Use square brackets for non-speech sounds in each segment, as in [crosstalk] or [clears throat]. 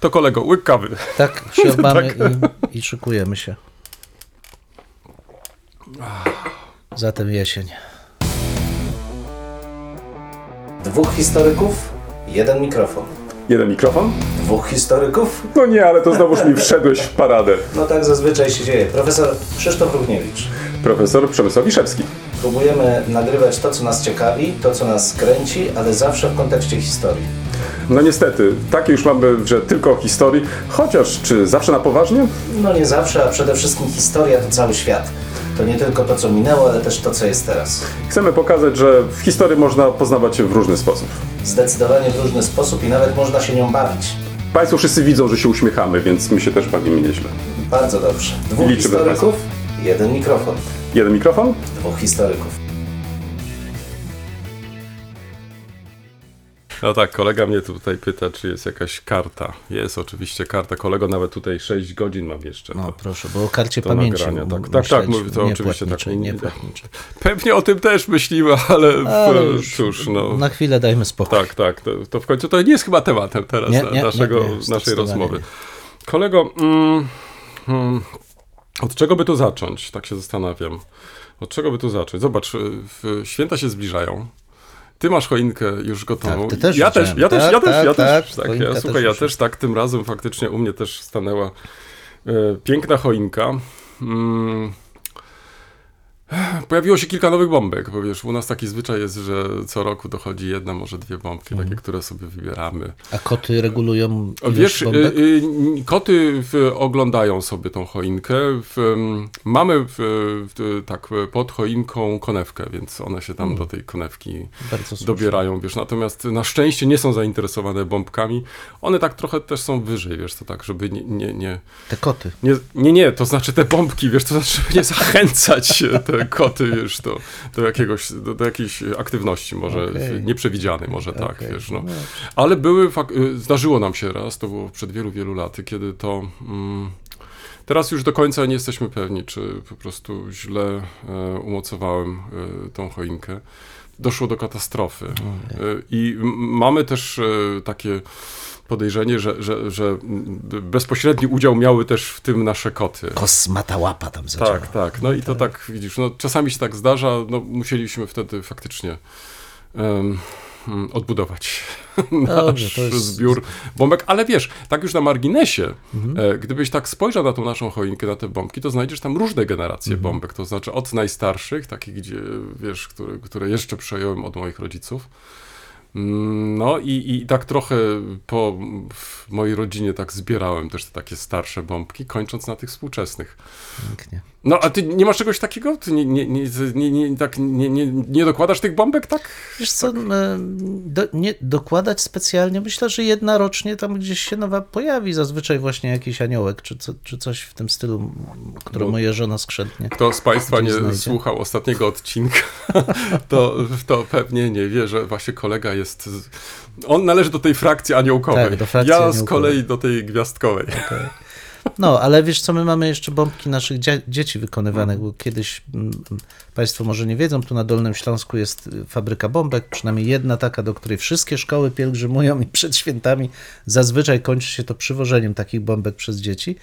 To kolego, łyk kawy. Tak, siorbamy [laughs] i, i szykujemy się. Zatem jesień. Dwóch historyków, jeden mikrofon. Jeden mikrofon? Dwóch historyków? No nie, ale to znowuż mi wszedłeś w paradę. No tak zazwyczaj się dzieje. Profesor Krzysztof Równiewicz. Profesor Przemysław Wiszewski. Próbujemy nagrywać to, co nas ciekawi, to, co nas kręci, ale zawsze w kontekście historii. No niestety, takie już mamy, że tylko o historii, chociaż czy zawsze na poważnie? No nie zawsze, a przede wszystkim historia to cały świat. To nie tylko to, co minęło, ale też to, co jest teraz. Chcemy pokazać, że w historii można poznawać się w różny sposób. Zdecydowanie w różny sposób i nawet można się nią bawić. Państwo wszyscy widzą, że się uśmiechamy, więc my się też bawimy nieźle. Bardzo dobrze. Dwóch Liczymy historyków, jeden mikrofon. Jeden mikrofon? Dwóch historyków. No tak, kolega mnie tutaj pyta, czy jest jakaś karta. Jest oczywiście karta. Kolego, nawet tutaj 6 godzin mam jeszcze. No proszę, bo o karcie pamięci. nagrania. m- Tak, tak, tak, myśleć. mówię to Nie oczywiście tak. nie płatniczej. Pewnie o tym też myślimy, [laughs] ale, Ale cóż, no. Na chwilę dajmy spokój. Tak, tak. To, to w końcu to nie jest chyba tematem teraz Nie, na- nie, naszego, nie, nie, naszej rozmowy. nie. Kolego, mm, mm, od czego by tu zacząć? Tak się zastanawiam. Od czego by tu zacząć? Zobacz, w, święta się zbliżają. Ty masz choinkę już gotową. Tak, ty też ja też, ja też, Tak, ja też, tak, ja tak, też. Tak, choinka ja, też słuchaj, ja też tak tym razem faktycznie u mnie też stanęła e, piękna choinka. Mm, Pojawiło się kilka nowych bombek, bo wiesz, u nas taki zwyczaj jest, że co roku dochodzi jedna, może dwie bombki, Mhm. takie, które sobie wybieramy. A koty regulują Wiesz, y, bombek? y, koty oglądają sobie tą choinkę. Mamy tak pod choinką konewkę, więc one się tam do tej konewki Bardzo słusznie. dobierają, wiesz. Natomiast na szczęście nie są zainteresowane bombkami. One tak trochę też są wyżej, wiesz, to tak, żeby nie, nie, nie, Te koty. nie, nie, nie, to znaczy te bombki, wiesz, to znaczy, żeby nie [laughs] zachęcać te koty, wiesz, do, do jakiegoś, do, do jakiejś aktywności może Okej. nieprzewidzianej, może tak, Okej. wiesz, no. No. Ale były, y, zdarzyło nam się raz, to było przed wielu, wielu laty, kiedy to... Mm, Teraz już do końca nie jesteśmy pewni, czy po prostu źle e, umocowałem e, tą choinkę. Doszło do katastrofy. E, I mamy też e, takie podejrzenie, że, że, że bezpośredni udział miały też w tym nasze koty. Kosmata łapa tam zaczęła. Tak, tak. No i to tak, widzisz, no czasami się tak zdarza, no musieliśmy wtedy faktycznie mm, odbudować [laughs] nasz jest- zbiór bombek, ale wiesz, tak już na marginesie, Mhm. e, gdybyś tak spojrzał na tą naszą choinkę, na te bombki, to znajdziesz tam różne generacje Mhm. bombek, to znaczy od najstarszych, takich, gdzie, wiesz, które, które jeszcze przejąłem od moich rodziców, No i, i tak trochę po mojej rodzinie tak zbierałem też te takie starsze bombki, kończąc na tych współczesnych. Pięknie. No, a ty nie masz czegoś takiego? Ty nie, nie, nie, nie, tak, nie, nie, nie dokładasz tych bombek, tak? Wiesz co, e, do, nie dokładać specjalnie, myślę, że jedna rocznie tam gdzieś się nowa pojawi, zazwyczaj właśnie jakiś aniołek, czy, co, czy coś w tym stylu, m, którą No. moja żona skrzętnie. Kto z Państwa nie znajdzie. słuchał ostatniego odcinka, [laughs] to, to pewnie nie wie, że właśnie kolega jest. z- On należy do tej frakcji aniołkowej. Tak, do frakcji ja z aniołkowej. kolei do tej gwiazdkowej. No, ale wiesz co, my mamy jeszcze bombki naszych dzie- dzieci wykonywanych, bo kiedyś mm, Państwo może nie wiedzą, tu na Dolnym Śląsku jest y, fabryka bombek, przynajmniej jedna taka, do której wszystkie szkoły pielgrzymują i przed świętami zazwyczaj kończy się to przywożeniem takich bombek przez dzieci.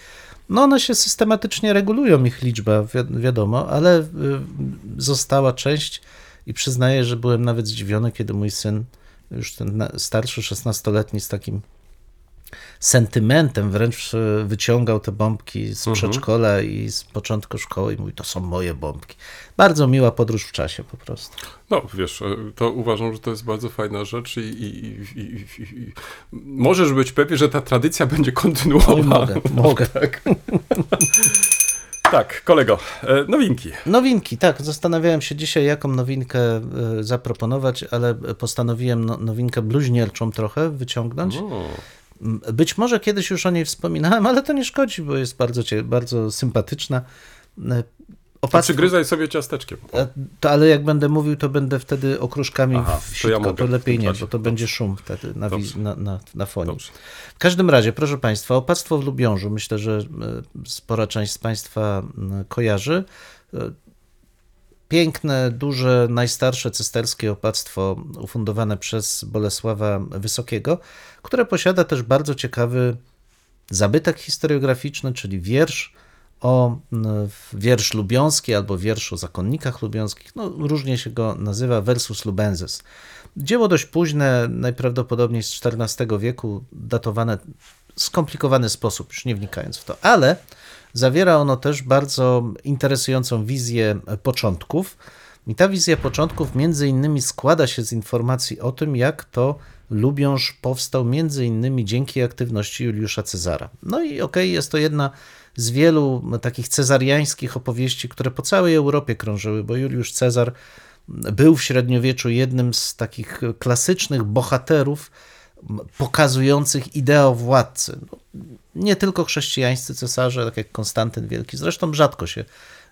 No one się systematycznie regulują, ich liczba, wi- wiadomo, ale y, została część i przyznaję, że byłem nawet zdziwiony, kiedy mój syn, już ten starszy, 16-letni, z takim sentymentem wręcz e, wyciągał te bombki z przedszkola i z początku szkoły i mówi, to są moje bombki. Bardzo miła podróż w czasie po prostu. No, wiesz, e, to uważam, że to jest bardzo fajna rzecz i, i, i, i, możesz być pewien, że ta tradycja będzie Oj, kontynuowana. mogę, [laughs] mogę. Tak. tak, kolego, e, nowinki. Nowinki, tak. Zastanawiałem się dzisiaj, jaką nowinkę zaproponować, ale postanowiłem no, nowinkę bluźnierczą trochę wyciągnąć. O, Być może kiedyś już o niej wspominałem, ale to nie szkodzi, bo jest bardzo, bardzo sympatyczna. E, to Opactwo- przygryzaj sobie ciasteczkiem. E, To, ale jak będę mówił, to będę wtedy okruszkami Aha, w to sitko, ja to, lepiej nie, bo to będzie szum wtedy na, wi- Dobrze. na, na, na fonie. Dobrze. W każdym razie, proszę Państwa, opactwo w Lubiążu, myślę, że e, spora część z Państwa kojarzy. Piękne, duże, najstarsze cysterskie opactwo ufundowane przez Bolesława Wysokiego, które posiada też bardzo ciekawy zabytek historiograficzny, czyli wiersz o wiersz lubiąski albo wiersz o zakonnikach lubiąskich, no różnie się go nazywa, versus lubenses. Dzieło dość późne, najprawdopodobniej z XIV wieku, datowane w skomplikowany sposób, już nie wnikając w to, ale zawiera ono też bardzo interesującą wizję początków. I ta wizja początków między innymi składa się z informacji o tym, jak to Lubiąż powstał między innymi dzięki aktywności Juliusza Cezara. No i okej, okay, jest to jedna z wielu takich cezariańskich opowieści, które po całej Europie krążyły, bo Juliusz Cezar był w średniowieczu jednym z takich klasycznych bohaterów pokazujących ideał władcy. No, nie tylko chrześcijańscy cesarze, tak jak Konstantyn Wielki, zresztą rzadko się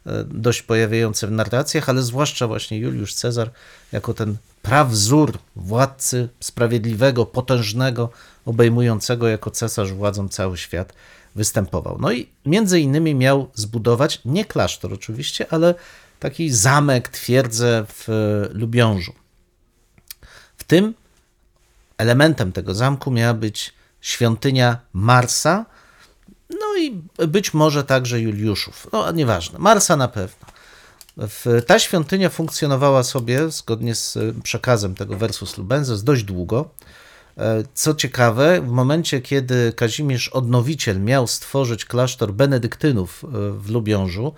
e, dość pojawiające w narracjach, ale zwłaszcza właśnie Juliusz Cezar jako ten prawzór władcy sprawiedliwego, potężnego, obejmującego jako cesarz władzą cały świat występował. No i między innymi miał zbudować nie klasztor oczywiście, ale taki zamek, twierdzę w Lubiążu. W tym elementem tego zamku miała być świątynia Marsa, no i być może także Juliuszów. No, nieważne. Marsa na pewno. Ta świątynia funkcjonowała sobie, zgodnie z przekazem tego versus Lubenses, dość długo. E, co ciekawe, w momencie, kiedy Kazimierz Odnowiciel miał stworzyć klasztor benedyktynów e, w Lubiążu,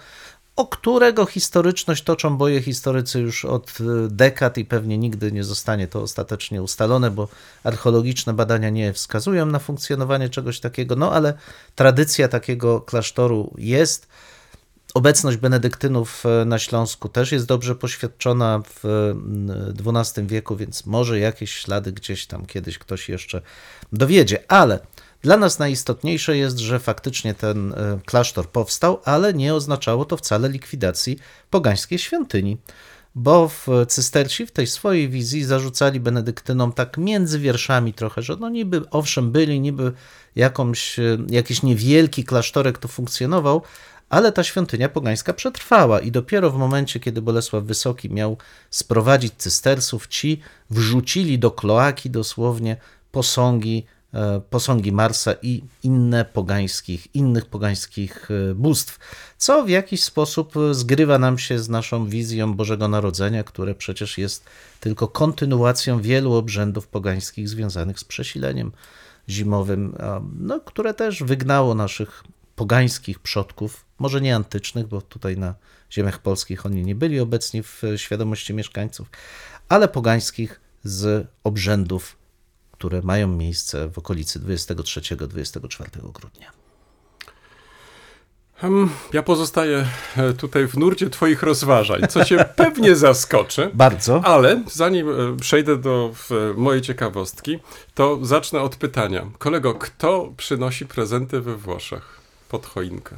o którego historyczność toczą boje historycy już od e, dekad i pewnie nigdy nie zostanie to ostatecznie ustalone, bo archeologiczne badania nie wskazują na funkcjonowanie czegoś takiego, no ale tradycja takiego klasztoru jest. Obecność benedyktynów na Śląsku też jest dobrze poświadczona w XII wieku, więc może jakieś ślady gdzieś tam kiedyś ktoś jeszcze dowiedzie, ale dla nas najistotniejsze jest, że faktycznie ten e, klasztor powstał, ale nie oznaczało to wcale likwidacji pogańskiej świątyni, bo w cysterci w tej swojej wizji zarzucali benedyktynom tak między wierszami trochę, że no niby owszem byli, niby jakąś, e, jakiś niewielki klasztorek to funkcjonował, ale ta świątynia pogańska przetrwała i dopiero w momencie, kiedy Bolesław Wysoki miał sprowadzić cystersów, ci wrzucili do kloaki dosłownie posągi posągi Marsa i inne pogańskich, innych pogańskich e, bóstw, co w jakiś sposób zgrywa nam się z naszą wizją Bożego Narodzenia, które przecież jest tylko kontynuacją wielu obrzędów pogańskich związanych z przesileniem zimowym, no, które też wygnało naszych pogańskich przodków, może nie antycznych, bo tutaj na ziemiach polskich oni nie byli obecni w świadomości mieszkańców, ale pogańskich z obrzędów które mają miejsce w okolicy 23-24 grudnia. Ja pozostaję e, tutaj w nurcie Twoich rozważań, co Cię [laughs] pewnie zaskoczy. Bardzo. Ale zanim e, przejdę do mojej ciekawostki, to zacznę od pytania. Kolego, kto przynosi prezenty we Włoszech pod choinkę?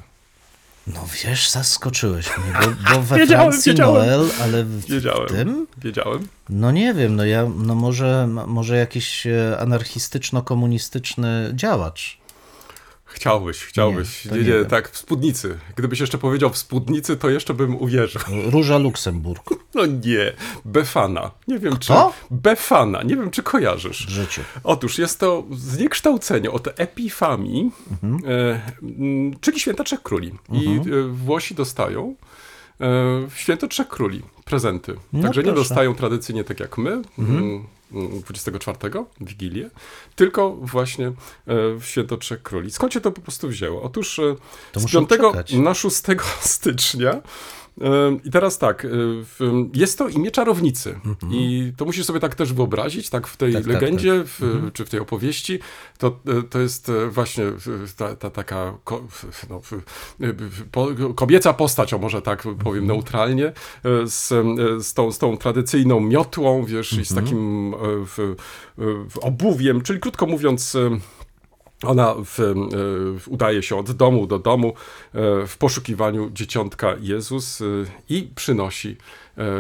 No wiesz, zaskoczyłeś mnie, bo, bo [laughs] we wiedziałem, Francji wiedziałem. Noel, ale w wiedziałem, tym? Wiedziałem. No nie wiem, no ja, no może, może jakiś e, anarchistyczno-komunistyczny działacz. Chciałbyś, chciałbyś. Nie, nie, nie, nie tak, w spódnicy. Gdybyś jeszcze powiedział w spódnicy, to jeszcze bym uwierzył. Róża Luksemburg. No nie, Befana. Nie wiem, Kto? czy... Befana. Nie wiem, czy kojarzysz. W życiu. Otóż jest to zniekształcenie od Epifanii, mhm. e, czyli Święta Trzech Króli. Mhm. I e, Włosi dostają e, Święto Trzech Króli prezenty. No Także proszę. nie dostają tradycyjnie tak jak my. Mhm 24, Wigilię, tylko właśnie e, w Święto Trzech Króli. Skąd się to po prostu wzięło? Otóż e, to z 5 czekać. na 6 [laughs] stycznia i teraz tak, y, jest to imię czarownicy. Mhm. I to musisz sobie tak też wyobrazić, tak w tej tak, legendzie, tak, tak. W, mhm. czy w tej opowieści, to, y, to jest y, właśnie ta, ta taka no, kobieca postać, o może tak powiem mhm. neutralnie, z, z, tą, z tą tradycyjną miotłą, wiesz, i z mhm. takim w, w obuwiem, czyli krótko mówiąc ona w, w, udaje się od domu do domu e, w poszukiwaniu dzieciątka Jezus e, i przynosi e,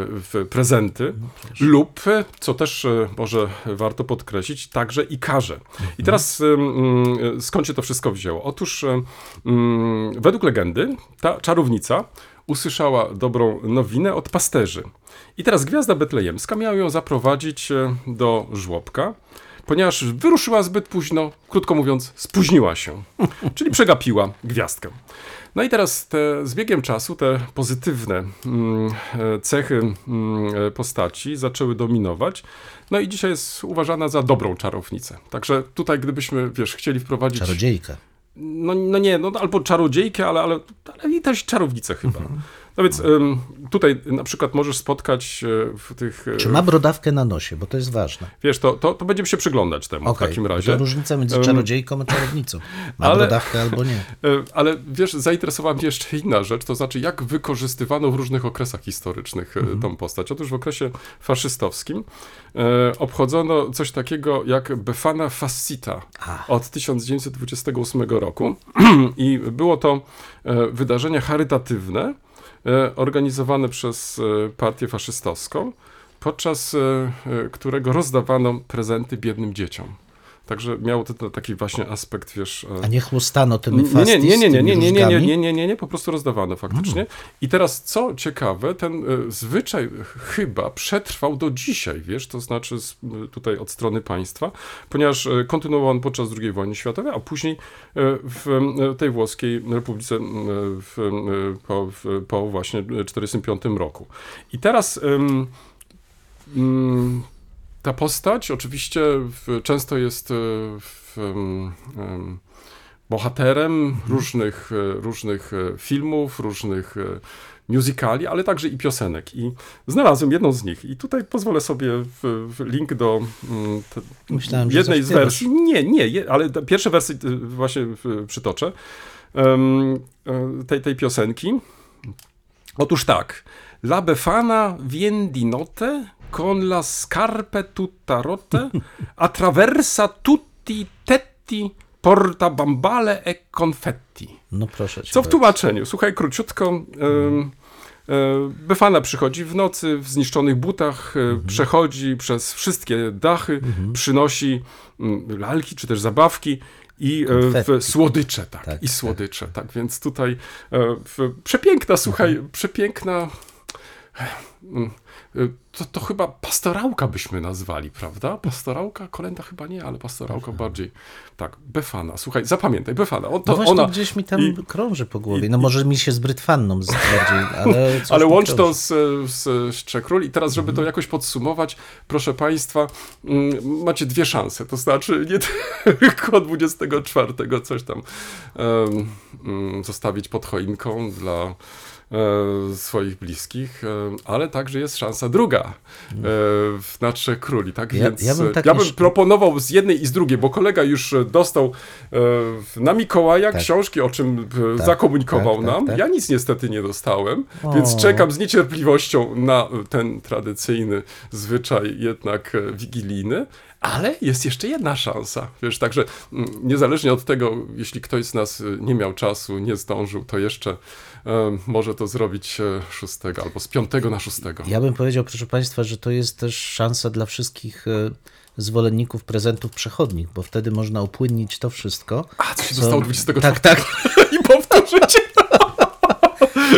w prezenty no lub, co też może warto podkreślić, także i karze. Mhm. I teraz skąd się to wszystko wzięło? Otóż według legendy ta czarownica usłyszała dobrą nowinę od pasterzy. I teraz gwiazda betlejemska miała ją zaprowadzić do żłobka, ponieważ wyruszyła zbyt późno, krótko mówiąc, spóźniła się, [laughs] czyli przegapiła gwiazdkę. No i teraz te, z biegiem czasu te pozytywne mm, e, cechy mm, e, postaci zaczęły dominować. No i dzisiaj jest uważana za dobrą czarownicę. Także tutaj, gdybyśmy, wiesz, chcieli wprowadzić. Czarodziejka. No, no nie, no albo czarodziejkę, ale, ale, ale i też czarownicę chyba. No więc tutaj na przykład możesz spotkać e, w tych. e, Czy ma brodawkę na nosie, bo to jest ważne. Wiesz, to, to, to będziemy się przyglądać temu w Okej, takim To razie. różnica między czarodziejką a czarownicą. Ma ale- brodawkę albo nie. [laughs] Ale wiesz, zainteresowała mnie jeszcze inna rzecz, to znaczy jak wykorzystywano w różnych okresach historycznych e, tą postać. Otóż w okresie faszystowskim obchodzono coś takiego jak Befana Fascita od 1928 roku [clears throat] i było to wydarzenie charytatywne e, organizowane przez e, partię faszystowską, podczas e, którego rozdawano prezenty biednym dzieciom. Także miało to, to taki właśnie aspekt, wiesz... e, A nie chłostano tymi fasty nie, nie, nie, nie, nie, nie, nie, nie, nie, nie, nie, po prostu rozdawano faktycznie. I teraz, co ciekawe, ten e, zwyczaj chyba przetrwał do dzisiaj, wiesz, to znaczy e, tutaj od strony państwa, ponieważ kontynuował on podczas II wojny światowej, a później w tej włoskiej republice w, po, w, po właśnie 1945 roku. I teraz... ta postać oczywiście w, często jest e, w, em, em, bohaterem różnych, e, różnych e, filmów, różnych musicali, ale także i piosenek. I znalazłem jedną z nich. I tutaj pozwolę sobie w, w link do mm, te, Myślałem, jednej z wersji. Nie, nie, je, ale pierwsze wersy e, właśnie przytoczę. Tej, tej piosenki. Otóż tak. La befana vien di notte con la scarpe tutta rotte attraversa tutti tetti porta bambale e confetti. No proszę cię. Co w tłumaczeniu? Słuchaj, króciutko. Befana przychodzi w nocy w zniszczonych butach, e, przechodzi przez wszystkie dachy, przynosi mm, lalki czy też zabawki i e, Konfetti. słodycze, tak, Tak, i tak. słodycze, tak, więc tutaj e, przepiękna, słuchaj, przepiękna mm, e, to, to chyba pastorałka byśmy nazwali, prawda? Pastorałka, kolenda chyba nie, ale pastorałka bardziej. Tak, Befana. Słuchaj, zapamiętaj, Befana. On, No to właśnie ona, gdzieś mi tam i- krąży po głowie. No może mi się z Brytwanną z bardziej, ale [laughs] Ale łącz to z, z, z Trzech Króli. I teraz, żeby to jakoś podsumować, proszę Państwa, mm, macie dwie szanse. To znaczy nie [laughs] tylko 24 coś tam em, mm, zostawić pod choinką dla swoich bliskich, e, ale także jest szansa druga e, w- na Trzech Króli, tak? Ja- Więc ja bym e, tak ja bym proponował z jednej i z drugiej, bo kolega już e, dostał e, na Mikołaja Tak. książki, o czym e, Tak, zakomunikował tak, tak, nam. tak. Ja nic niestety nie dostałem, więc O. czekam z niecierpliwością na ten tradycyjny zwyczaj jednak e, wigilijny. Ale jest jeszcze jedna szansa, wiesz, także mm, niezależnie od tego, jeśli ktoś z nas e, nie miał czasu, nie zdążył, to jeszcze e, może to zrobić e, 6 albo z 5 na 6. Ja bym powiedział, proszę Państwa, że to jest też szansa dla wszystkich e, zwolenników prezentów przechodnich, bo wtedy można upłynnić to wszystko. A, co się co- dostało 24 Tak, tak. [laughs] i powtórzyć.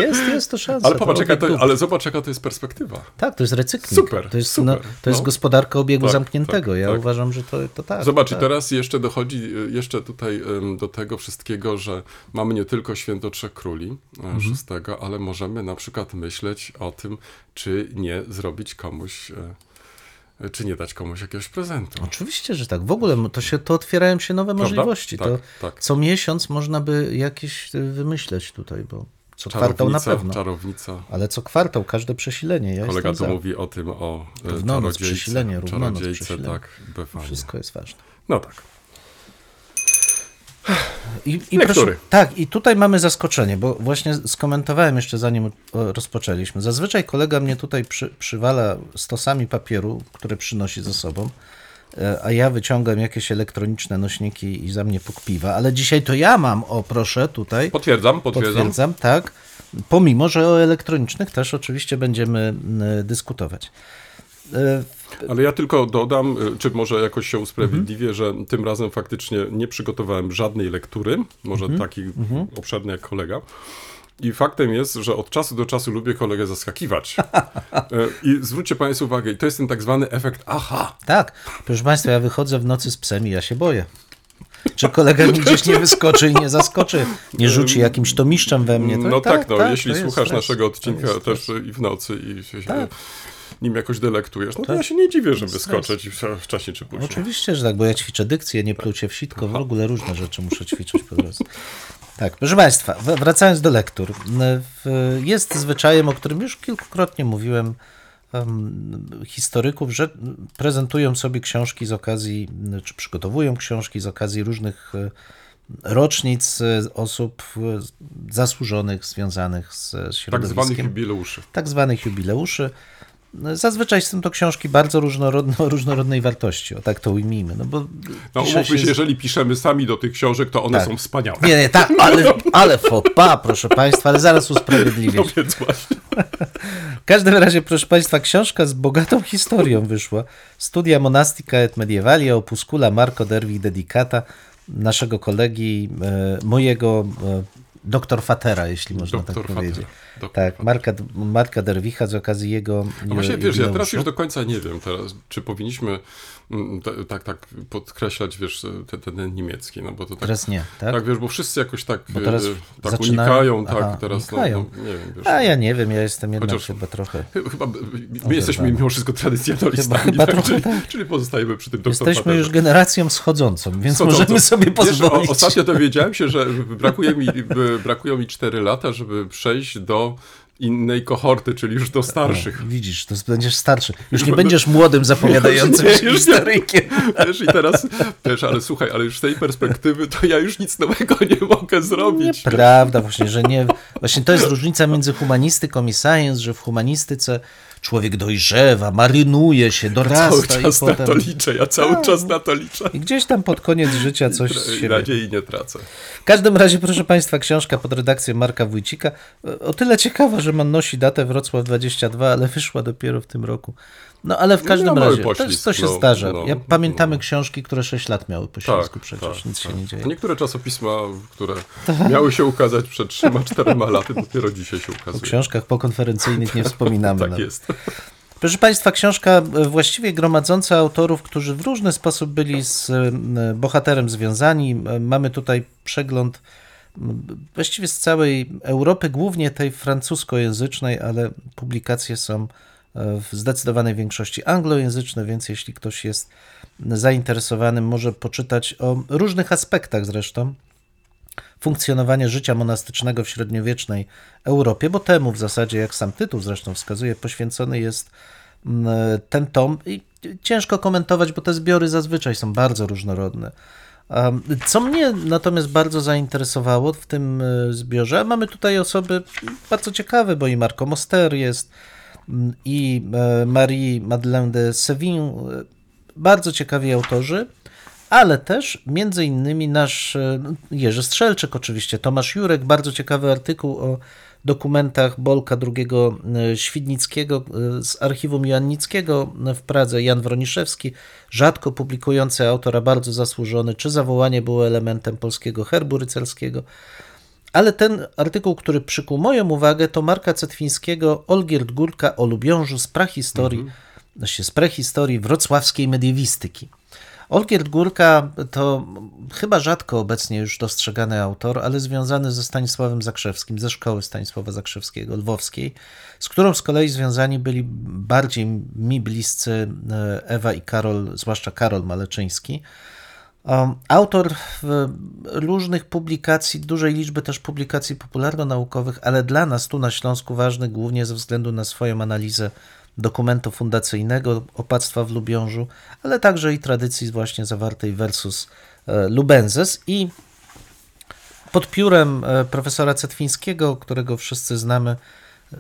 Jest, jest to szansa. Ale popatrz, jaka to, ale zobacz, jaka to jest perspektywa. Tak, to jest recykling. Super, To jest, super, no, to jest no. gospodarka obiegu Tak, zamkniętego. tak, ja tak. uważam, że to, to tak. Zobacz, tak. i teraz jeszcze dochodzi y, jeszcze tutaj do tego wszystkiego, że mamy nie tylko święto Trzech Króli Mhm. e, szóstego, ale możemy na przykład myśleć o tym, czy nie zrobić komuś, e, czy nie dać komuś jakiegoś prezentu. Oczywiście, że tak. W ogóle to, się, to otwierają się nowe Prawda? możliwości. Tak, to tak. Co miesiąc można by jakieś y, wymyśleć tutaj, bo co kwartał na pewno. czarownica. Ale co kwartał, każde przesilenie. Ja Kolega tu za. mówi o tym, o e, Równonoc, przesilenie, równonoc, czarodziejce, przesilenie. tak, befanie. Wszystko jest ważne. No tak. I, i proszę, tak, i tutaj mamy zaskoczenie, bo właśnie skomentowałem jeszcze zanim o, rozpoczęliśmy. Zazwyczaj kolega mnie tutaj przy, przywala stosami papieru, które przynosi ze sobą, e, a ja wyciągam jakieś elektroniczne nośniki i za mnie pukpiwa, ale dzisiaj to ja mam, o proszę, tutaj, Potwierdzam, potwierdzam. potwierdzam, tak, pomimo, że o elektronicznych też oczywiście będziemy dyskutować. E, Ale ja tylko dodam, y, czy może jakoś się usprawiedliwię, Mhm. że tym razem faktycznie nie przygotowałem żadnej lektury, może Mhm. takiej obszernej jak kolega. I faktem jest, że od czasu do czasu lubię kolegę zaskakiwać. [laughs] E, I zwróćcie Państwo uwagę, i to jest ten tak zwany efekt aha. Tak, proszę Państwa, ja wychodzę w nocy z psem i ja się boję. Czy kolega mi gdzieś nie wyskoczy i nie zaskoczy, nie rzuci jakimś tomiszczem we mnie. No tak, no, jeśli to jest słuchasz stres. naszego odcinka To też stres. i w nocy i się, Tak. nim jakoś delektujesz, no to ja się nie dziwię, że wyskoczyć w- wcześniej czy później. Oczywiście, że tak, bo ja ćwiczę dykcję, nie plucie w sitko, w ogóle różne rzeczy muszę ćwiczyć po prostu. Tak, proszę Państwa, wracając do lektur. Jest zwyczajem, o którym już kilkukrotnie mówiłem, em, historyków, że prezentują sobie książki z okazji, czy przygotowują książki z okazji różnych e, rocznic e, osób e, zasłużonych, związanych z Tak środowiskiem zwanych jubileuszy. tak zwanych jubileuszy. Zazwyczaj są to książki bardzo różnorodne, różnorodnej wartości, o tak to ujmijmy. No, bo No umówmy się, z- jeżeli piszemy sami do tych książek, to one Tak. są wspaniałe. Nie, nie, tak, ale, [laughs] ale fopa, proszę Państwa, ale zaraz usprawiedliwię. No więc właśnie. W każdym razie, proszę Państwa, książka z bogatą historią wyszła. Studia Monastica et Medievalia, opuscula Marco Dervi Dedicata, naszego kolegi, e, mojego e, doktor Fatera, jeśli można Doktor tak Fatera. powiedzieć. Doktor Tak, Fatera. Marka, Marka Derwicha z okazji jego No właśnie, wiesz, ja teraz już do końca nie wiem teraz, czy powinniśmy tak, tak podkreślać, wiesz, ten, ten niemiecki, no bo to tak, Teraz nie, tak? tak, wiesz, bo wszyscy jakoś tak, teraz e, tak zaczynają- unikają, Aha, tak, teraz, unikają. No, no, nie wiem, wiesz. A ja nie wiem, ja jestem jednak Chociaż- chyba trochę. Chy- Chyba my jesteśmy mimo wszystko tradycjonalistami, Chyba- chyba tak, trochę czyli, tak. czyli pozostajemy przy tym doktor Jesteśmy już generacją schodzącą, więc Schodzącą. możemy sobie Wiesz, pozwolić. o, ostatnio dowiedziałem się, że brakuje mi, brakują mi 4 lata, żeby przejść do innej kohorty, czyli już do starszych. Widzisz, to będziesz starszy. Już nie będziesz młodym, zapowiadającym Nie, się już historykiem. Wiesz, i teraz, wiesz, ale słuchaj, ale już z tej perspektywy to ja już nic nowego nie mogę zrobić. Nieprawda, właśnie, że nie. Właśnie to jest różnica między humanistyką i science, że w humanistyce człowiek dojrzewa, marynuje się, Cały dorasta czas i na potem... to liczę, ja cały czas na to liczę. I gdzieś tam pod koniec życia coś I siebie nadziei nie tracę. W każdym razie, proszę Państwa, książka pod redakcją Marka Wójcika. O tyle ciekawa, że man nosi datę Wrocław 22, ale wyszła dopiero w tym roku. No ale w każdym mały razie, to, poślizg, to się no, zdarza. no, Ja, no. pamiętamy książki, które 6 lat miały po Tak, przecież, tak, nic się tak. nie dzieje. Niektóre czasopisma, które miały się ukazać przed 3-4 laty, dopiero dzisiaj się O ukazują. książkach pokonferencyjnych nie wspominamy. Tak nawet. jest. Proszę Państwa, książka e, właściwie gromadząca autorów, którzy w różny sposób byli z e, bohaterem związani. E, Mamy tutaj przegląd właściwie z całej Europy, głównie tej francuskojęzycznej, ale publikacje są w zdecydowanej większości anglojęzyczne, więc jeśli ktoś jest zainteresowany, może poczytać o różnych aspektach zresztą funkcjonowania życia monastycznego w średniowiecznej Europie, bo temu w zasadzie, jak sam tytuł zresztą wskazuje, poświęcony jest mm, ten tom. I ciężko komentować, bo te zbiory zazwyczaj są bardzo różnorodne. Co mnie natomiast bardzo zainteresowało w tym e, zbiorze, mamy tutaj osoby bardzo ciekawe, bo i Marco Moster jest, i e, Marie Madeleine de Sévigné, e, bardzo ciekawi autorzy, ale też między innymi nasz e, Jerzy Strzelczyk oczywiście, Tomasz Jurek, bardzo ciekawy artykuł o dokumentach Bolka II Świdnickiego z archiwum Joannickiego w Pradze, Jan Wroniszewski, rzadko publikujący autor, a bardzo zasłużony, czy zawołanie było elementem polskiego herbu rycerskiego. Ale ten artykuł, który przykuł moją uwagę, to Marka Cetwińskiego, Olgierd Górka o Lubiążu z prahistorii, znaczy z prehistorii wrocławskiej mediewistyki. Olgierd Górka to chyba rzadko obecnie już dostrzegany autor, ale związany ze Stanisławem Zakrzewskim, ze szkoły Stanisława Zakrzewskiego, lwowskiej, z którą z kolei związani byli bardziej mi bliscy e, Ewa i Karol, zwłaszcza Karol Maleczyński. Autor różnych publikacji, dużej liczby też publikacji popularno-naukowych, ale dla nas tu na Śląsku ważny głównie ze względu na swoją analizę dokumentu fundacyjnego opactwa w Lubiążu, ale także i tradycji właśnie zawartej versus e, Lubenzes. I pod piórem e, profesora Cetwińskiego, którego wszyscy znamy e,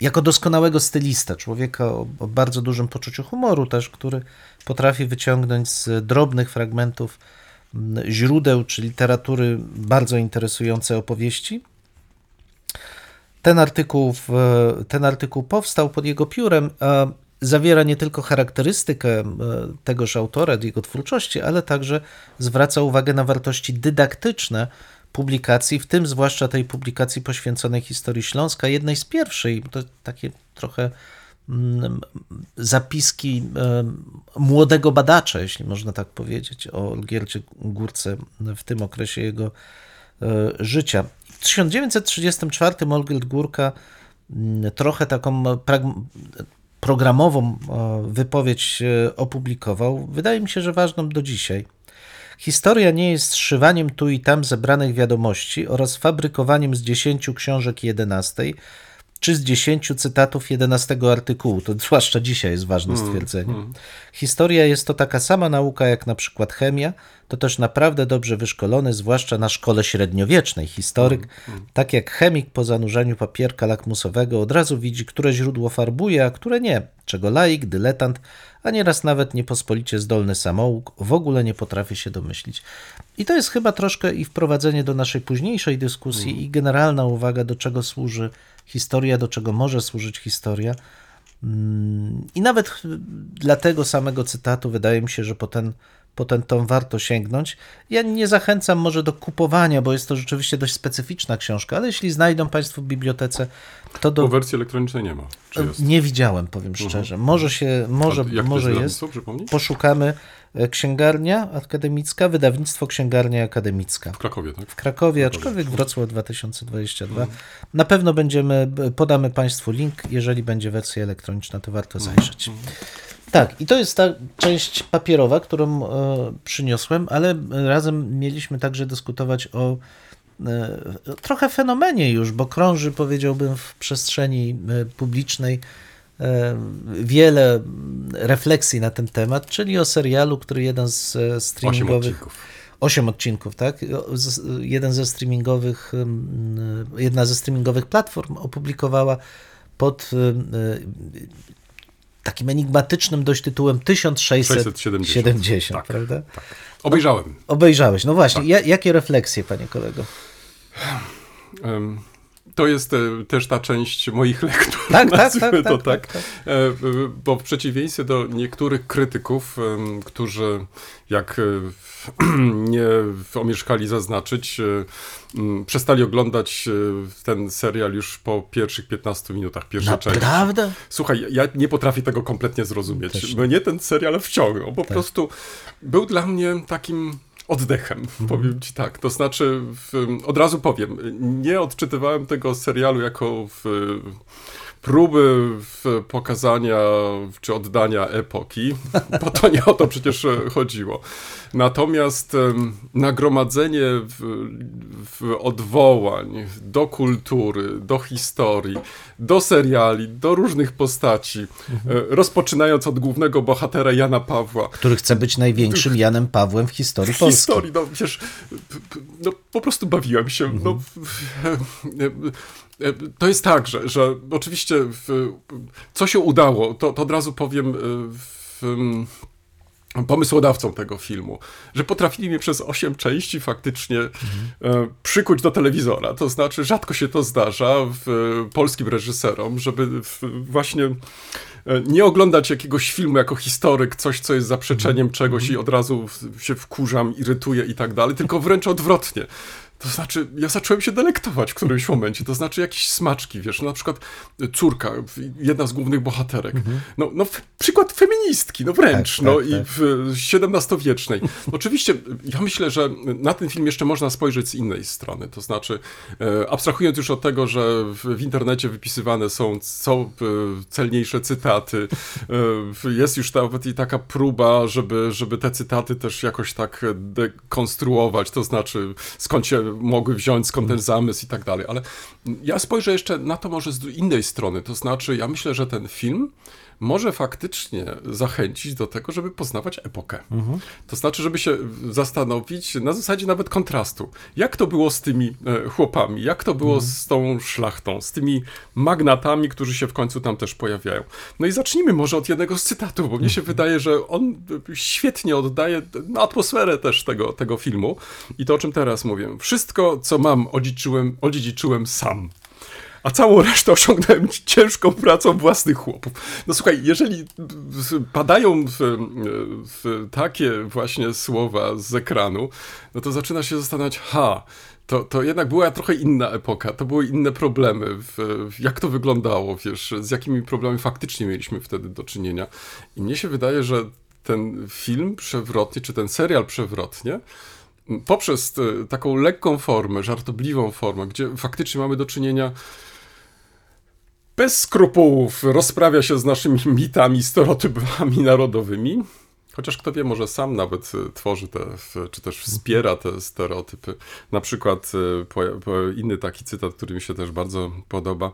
jako doskonałego stylista, człowieka o, o bardzo dużym poczuciu humoru też, który potrafi wyciągnąć z drobnych fragmentów m, źródeł czy literatury bardzo interesujące opowieści. Ten artykuł, w- ten artykuł powstał pod jego piórem, zawiera nie tylko charakterystykę e, tegoż autora, jego twórczości, ale także zwraca uwagę na wartości dydaktyczne publikacji, w tym zwłaszcza tej publikacji poświęconej historii Śląska, jednej z pierwszej, to takie trochę mm, zapiski młodego badacza, jeśli można tak powiedzieć, o Olgierdzie Górce w tym okresie jego e, życia. W 1934 Olgierd Górka mm, trochę taką programową e, wypowiedź e, opublikował, wydaje mi się, że ważną do dzisiaj. Historia nie jest zszywaniem tu i tam zebranych wiadomości oraz fabrykowaniem z dziesięciu książek jedenastej, czy z dziesięciu cytatów jedenastego artykułu. To zwłaszcza dzisiaj jest ważne stwierdzenie. Historia jest to taka sama nauka jak na przykład chemia, to też naprawdę dobrze wyszkolony, zwłaszcza na szkole średniowiecznej historyk, tak jak chemik po zanurzeniu papierka lakmusowego od razu widzi, które źródło farbuje, a które nie, czego laik, dyletant, a nieraz nawet niepospolicie zdolny samouk w ogóle nie potrafi się domyślić. I to jest chyba troszkę i wprowadzenie do naszej późniejszej dyskusji i generalna uwaga, do czego służy historia, do czego może służyć historia. Mm, I nawet ch- dla tego samego cytatu wydaje mi się, że po ten, po ten tom warto sięgnąć. Ja nie zachęcam może do kupowania, bo jest to rzeczywiście dość specyficzna książka, ale jeśli znajdą Państwo w bibliotece, to Bo do... wersji elektronicznej nie ma. Nie widziałem, powiem szczerze. Może się, może, może jest. Poszukamy e, księgarnia akademicka, wydawnictwo księgarnia akademicka. W Krakowie, tak? W Krakowie, aczkolwiek Wrocław 2022. Na pewno będziemy, podamy Państwu link, jeżeli będzie wersja elektroniczna, to warto zajrzeć. Tak, i to jest ta część papierowa, którą e, przyniosłem, ale razem mieliśmy także dyskutować o e, trochę fenomenie już, bo krąży, powiedziałbym, w przestrzeni e, publicznej e, wiele refleksji na ten temat, czyli o serialu, który jeden z streamingowych odcinków. Osiem odcinków, tak? O, Jeden ze streamingowych, jedna ze streamingowych platform opublikowała pod takim enigmatycznym dość tytułem 1670, 670, tak, prawda? Obejrzałem. Obejrzałeś. No właśnie, Tak. ja, jakie refleksje, panie kolego? To jest e, też ta część moich lektur, Tak, tak, tak, to tak, tak. tak, E, e, Bo w przeciwieństwie do niektórych krytyków, którzy jak e, [clears throat] nie omieszkali zaznaczyć, przestali oglądać ten serial już po pierwszych 15 minutach pierwszej części. Naprawdę? Słuchaj, ja nie potrafię tego kompletnie zrozumieć. Też nie. Mnie ten serial wciągnął. Po prostu był dla mnie takim oddechem, Mhm. powiem ci tak. To znaczy, w, od razu powiem, nie odczytywałem tego serialu jako w, próby w pokazania czy oddania epoki, [laughs] bo to nie o to przecież chodziło. Natomiast nagromadzenie w, w odwołań do kultury, do historii, do seriali, do różnych postaci, e, rozpoczynając od głównego bohatera Jana Pawła, Który chce być największym Janem Pawłem w historii Polski. historii, no wiesz, p- p- no, po prostu bawiłem się. No, Mhm. w- to jest tak, że, że oczywiście w, co się udało, to, to od razu powiem e, w, em, pomysłodawcom tego filmu, że potrafili mnie przez osiem części faktycznie e, przykuć do telewizora. To znaczy, rzadko się to zdarza w, e, polskim reżyserom, żeby właśnie e, nie oglądać jakiegoś filmu jako historyk, coś, co jest zaprzeczeniem czegoś i od razu się wkurzam, irytuję i tak dalej, tylko wręcz odwrotnie. To znaczy, ja zacząłem się delektować w którymś momencie, to znaczy jakieś smaczki, wiesz, no na przykład córka, jedna z głównych bohaterek, no, no f- przykład feministki, no wręcz, Tak, no tak, i tak. w XVII-wiecznej. Oczywiście, ja myślę, że na ten film jeszcze można spojrzeć z innej strony, to znaczy, e, abstrahując już od tego, że w, w internecie wypisywane są co e, celniejsze cytaty, e, jest już nawet i taka próba, żeby, żeby te cytaty też jakoś tak dekonstruować, to znaczy skąd się mogły wziąć, skąd ten zamysł i tak dalej, ale ja spojrzę jeszcze na to może z innej strony, to znaczy ja myślę, że ten film może faktycznie zachęcić do tego, żeby poznawać epokę. To znaczy, żeby się zastanowić na zasadzie nawet kontrastu. Jak to było z tymi e, chłopami? Jak to było z tą szlachtą? Z tymi magnatami, którzy się w końcu tam też pojawiają? No i zacznijmy może od jednego z cytatów, bo mnie się wydaje, że on świetnie oddaje atmosferę też tego, tego filmu. I to, o czym teraz mówię. Wszystko, co mam, odziedziczyłem, odziedziczyłem sam. A całą resztę osiągnąłem ciężką pracą własnych chłopów. No słuchaj, jeżeli padają w, w takie właśnie słowa z ekranu, no to zaczyna się zastanawiać, ha, to, to jednak była trochę inna epoka, to były inne problemy, w, jak to wyglądało, wiesz, z jakimi problemami faktycznie mieliśmy wtedy do czynienia. I mnie się wydaje, że ten film przewrotnie, czy ten serial przewrotnie, poprzez taką lekką formę, żartobliwą formę, gdzie faktycznie mamy do czynienia bez skrupułów rozprawia się z naszymi [laughs] mitami, stereotypami narodowymi, Chociaż kto wie, może sam nawet y, tworzy te, czy też wspiera te stereotypy. Na przykład y, inny taki cytat, który mi się też bardzo podoba.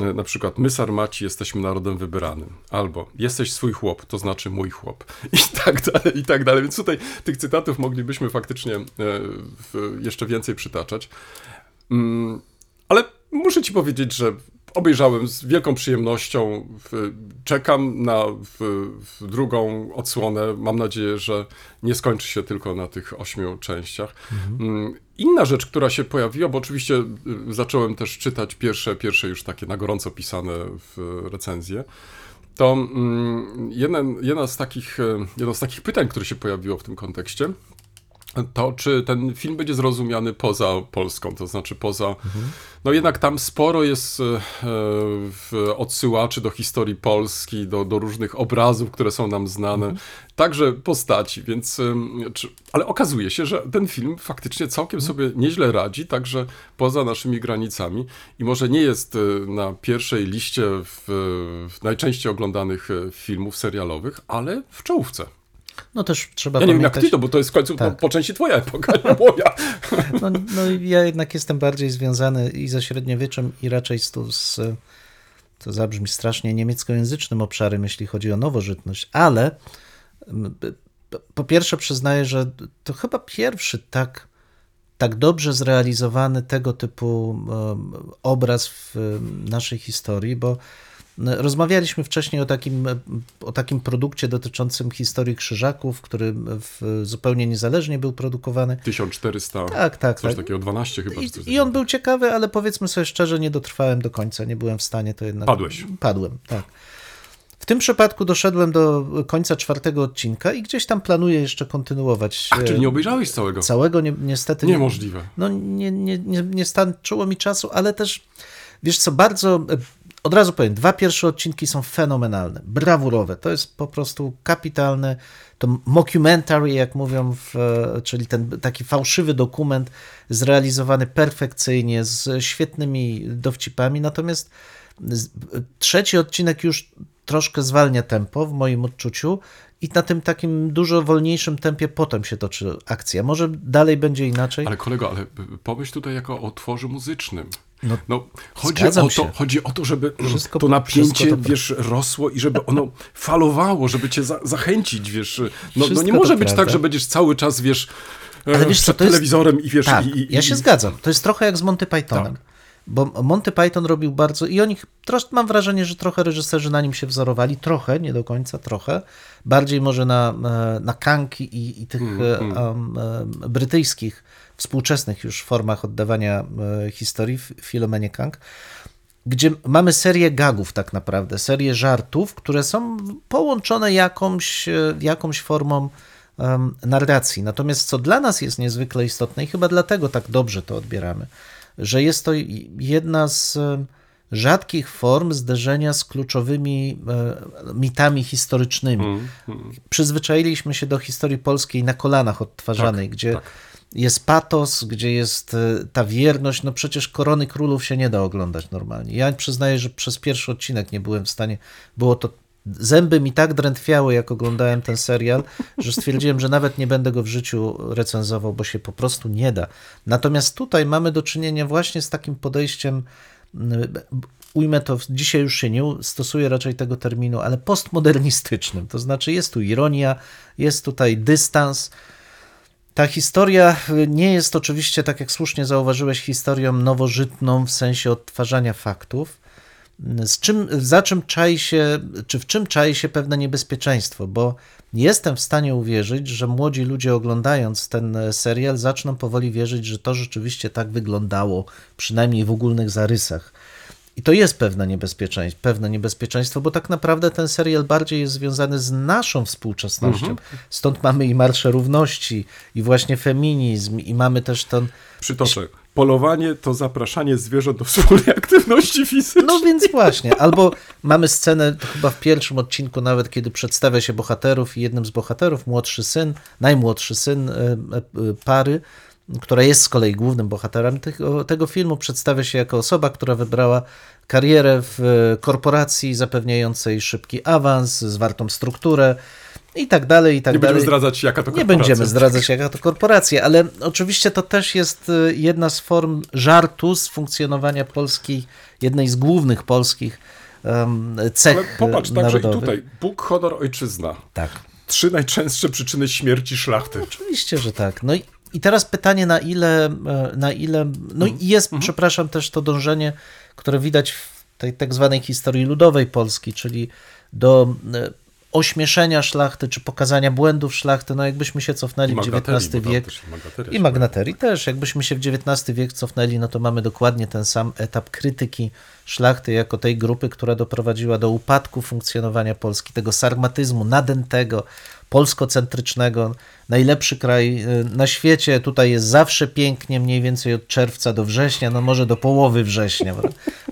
Y, na przykład, my Sarmaci jesteśmy narodem wybranym. Albo jesteś swój chłop, to znaczy mój chłop. [laughs] I tak dalej, i tak dalej. Więc tutaj tych cytatów moglibyśmy faktycznie jeszcze więcej przytaczać. Mm, ale muszę ci powiedzieć, że obejrzałem z wielką przyjemnością. Czekam na drugą odsłonę. Mam nadzieję, że nie skończy się tylko na tych ośmiu częściach. Mhm. Inna rzecz, która się pojawiła, bo oczywiście y, zacząłem też czytać pierwsze, pierwsze już takie na gorąco pisane recenzje to mm, jeden, jedna z takich, y, jedno z takich pytań, które się pojawiło w tym kontekście, to, czy ten film będzie zrozumiany poza Polską, to znaczy poza. Mhm. No jednak tam sporo jest e, odsyłaczy do historii Polski, do, do różnych obrazów, które są nam znane, mhm. także postaci, więc. Czy, ale okazuje się, że ten film faktycznie całkiem mhm. sobie nieźle radzi, także poza naszymi granicami i może nie jest e, na pierwszej liście w, w najczęściej oglądanych e, filmów serialowych, ale w czołówce. No też trzeba Ja nie pamiętać... wiem jak ty to, bo to jest w końcu tak. po, po, części twoja epoka, [laughs] nie moja. [laughs] No, no ja jednak jestem bardziej związany i ze średniowieczem i raczej z, z to zabrzmi strasznie niemieckojęzycznym obszarem, jeśli chodzi o nowożytność, ale po pierwsze przyznaję, że to chyba pierwszy tak, tak dobrze zrealizowany tego typu obraz w naszej historii, bo Rozmawialiśmy wcześniej o takim, o takim produkcie dotyczącym historii krzyżaków, który zupełnie niezależnie był produkowany. 1400. Tak, tak. Coś tak. takiego, 12 chyba. I, I on był ciekawy, ale powiedzmy sobie szczerze, nie dotrwałem do końca, nie byłem w stanie to jednak. Padłeś. Padłem, tak. W tym przypadku doszedłem do końca czwartego odcinka i gdzieś tam planuję jeszcze kontynuować. A, czyli nie obejrzałeś całego? Całego ni niestety. Niemożliwe. No nie, nie, nie, nie starczyło mi czasu, ale też wiesz co, bardzo od razu powiem, dwa pierwsze odcinki są fenomenalne, brawurowe. To jest po prostu kapitalne. To mockumentary, jak mówią, w, czyli ten taki fałszywy dokument zrealizowany perfekcyjnie, z świetnymi dowcipami. Natomiast trzeci odcinek już troszkę zwalnia tempo w moim odczuciu i na tym takim dużo wolniejszym tempie potem się toczy akcja. Może dalej będzie inaczej. Ale kolego, ale pomyśl tutaj jako o utworze muzycznym. No, no chodzi, o to, chodzi o to, żeby wszystko, to napięcie, to... wiesz, rosło i żeby ono falowało, żeby cię za, zachęcić, wiesz. No, no nie może być tak, prawda. tak, że będziesz cały czas, wiesz, Ale wiesz przed co, telewizorem jest... i wiesz... Tak, i, i, ja się i... zgadzam. To jest trochę jak z Monty Pythonem. Tak. Bo Monty Python robił bardzo, i oni, trosz, mam wrażenie, że trochę reżyserzy na nim się wzorowali, trochę, nie do końca, trochę, bardziej może na, e, na kanki i, i tych mm, um, brytyjskich, współczesnych już formach oddawania historii, Filomenie Kank, gdzie mamy serię gagów tak naprawdę, serię żartów, które są połączone jakąś, jakąś formą narracji. Natomiast co dla nas jest niezwykle istotne i chyba dlatego tak dobrze to odbieramy, że jest to jedna z e, rzadkich form zderzenia z kluczowymi e, mitami historycznymi. Mm, mm. Przyzwyczailiśmy się do historii polskiej na kolanach odtwarzanej, tak, gdzie tak. Jest patos, gdzie jest e, ta wierność. No przecież Korony Królów się nie da oglądać normalnie. Ja przyznaję, że przez pierwszy odcinek nie byłem w stanie, było to zęby mi tak drętwiały, jak oglądałem ten serial, że stwierdziłem, że nawet nie będę go w życiu recenzował, bo się po prostu nie da. Natomiast tutaj mamy do czynienia właśnie z takim podejściem, ujmę to, dzisiaj już się nie stosuję raczej tego terminu, ale postmodernistycznym. To znaczy jest tu ironia, jest tutaj dystans. Ta historia nie jest oczywiście, tak jak słusznie zauważyłeś, historią nowożytną w sensie odtwarzania faktów, z czym, za czym czai się, czy w czym czai się pewne niebezpieczeństwo, bo jestem w stanie uwierzyć, że młodzi ludzie oglądając ten serial zaczną powoli wierzyć, że to rzeczywiście tak wyglądało, przynajmniej w ogólnych zarysach. I to jest pewne niebezpieczeństwo, pewne niebezpieczeństwo, bo tak naprawdę ten serial bardziej jest związany z naszą współczesnością. Stąd mamy i Marsze Równości, i właśnie feminizm, i mamy też ten. Przytoczę. Polowanie to zapraszanie zwierząt do wspólnej aktywności fizycznej. No więc właśnie, albo mamy scenę, chyba w pierwszym odcinku nawet, kiedy przedstawia się bohaterów i jednym z bohaterów, młodszy syn, najmłodszy syn e, e, pary, która jest z kolei głównym bohaterem tego, tego filmu, przedstawia się jako osoba, która wybrała karierę w e, korporacji zapewniającej szybki awans, zwartą strukturę i tak dalej, i tak Nie dalej. będziemy zdradzać, jaka to Nie korporacja. będziemy zdradzać, jaka to korporacja, ale oczywiście to też jest y, jedna z form żartu z funkcjonowania polskiej, jednej z głównych polskich um, cech Ale popatrz, y, także i narodowych. tutaj. Bóg, honor, ojczyzna. Tak. Trzy najczęstsze przyczyny śmierci szlachty. Oczywiście, że tak. No i, i teraz pytanie, na ile, e, na ile. No Mhm. i jest, przepraszam, też to dążenie, które widać w tej tak zwanej historii ludowej Polski, czyli do e, ośmieszenia szlachty, czy pokazania błędów szlachty. No jakbyśmy się cofnęli w XIX wiek. też i magnaterii też. Jakbyśmy się w XIX wiek cofnęli, no to mamy dokładnie ten sam etap krytyki szlachty jako tej grupy, która doprowadziła do upadku funkcjonowania Polski, tego sarmatyzmu nadętego, polskocentrycznego. Najlepszy kraj y, na świecie, tutaj jest zawsze pięknie, mniej więcej od czerwca do września, no może do połowy września. [laughs]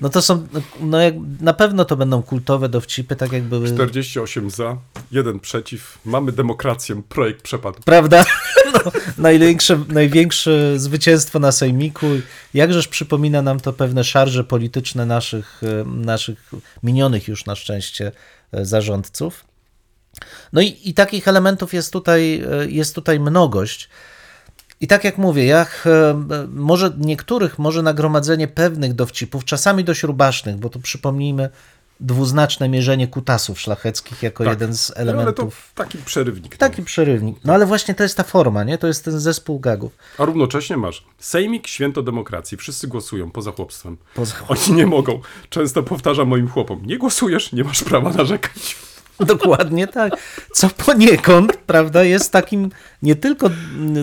No to są, no jak, na pewno to będą kultowe dowcipy, tak jak były... 48 za, jeden przeciw. Mamy demokrację, projekt przepadł. Prawda? No, [laughs] największe, największe zwycięstwo na Sejmiku. Jakżeż przypomina nam to pewne szarże polityczne naszych, e, naszych minionych już na szczęście e, zarządców. No i, i takich elementów jest tutaj, e, jest tutaj mnogość. I tak jak mówię, jak e, może niektórych, może nagromadzenie pewnych dowcipów, czasami dość rubasznych, bo tu przypomnijmy dwuznaczne mierzenie kutasów szlacheckich jako Tak. jeden z No, ale to elementów. taki przerywnik. Taki przerywnik. No ale właśnie to jest ta forma, nie? To jest ten zespół gagów. A równocześnie masz Sejmik, święto demokracji. Wszyscy głosują poza chłopstwem. Poza... Oni nie mogą. Często powtarzam moim chłopom, nie głosujesz, nie masz prawa narzekać. [laughs] Dokładnie tak. Co poniekąd, prawda, jest takim nie tylko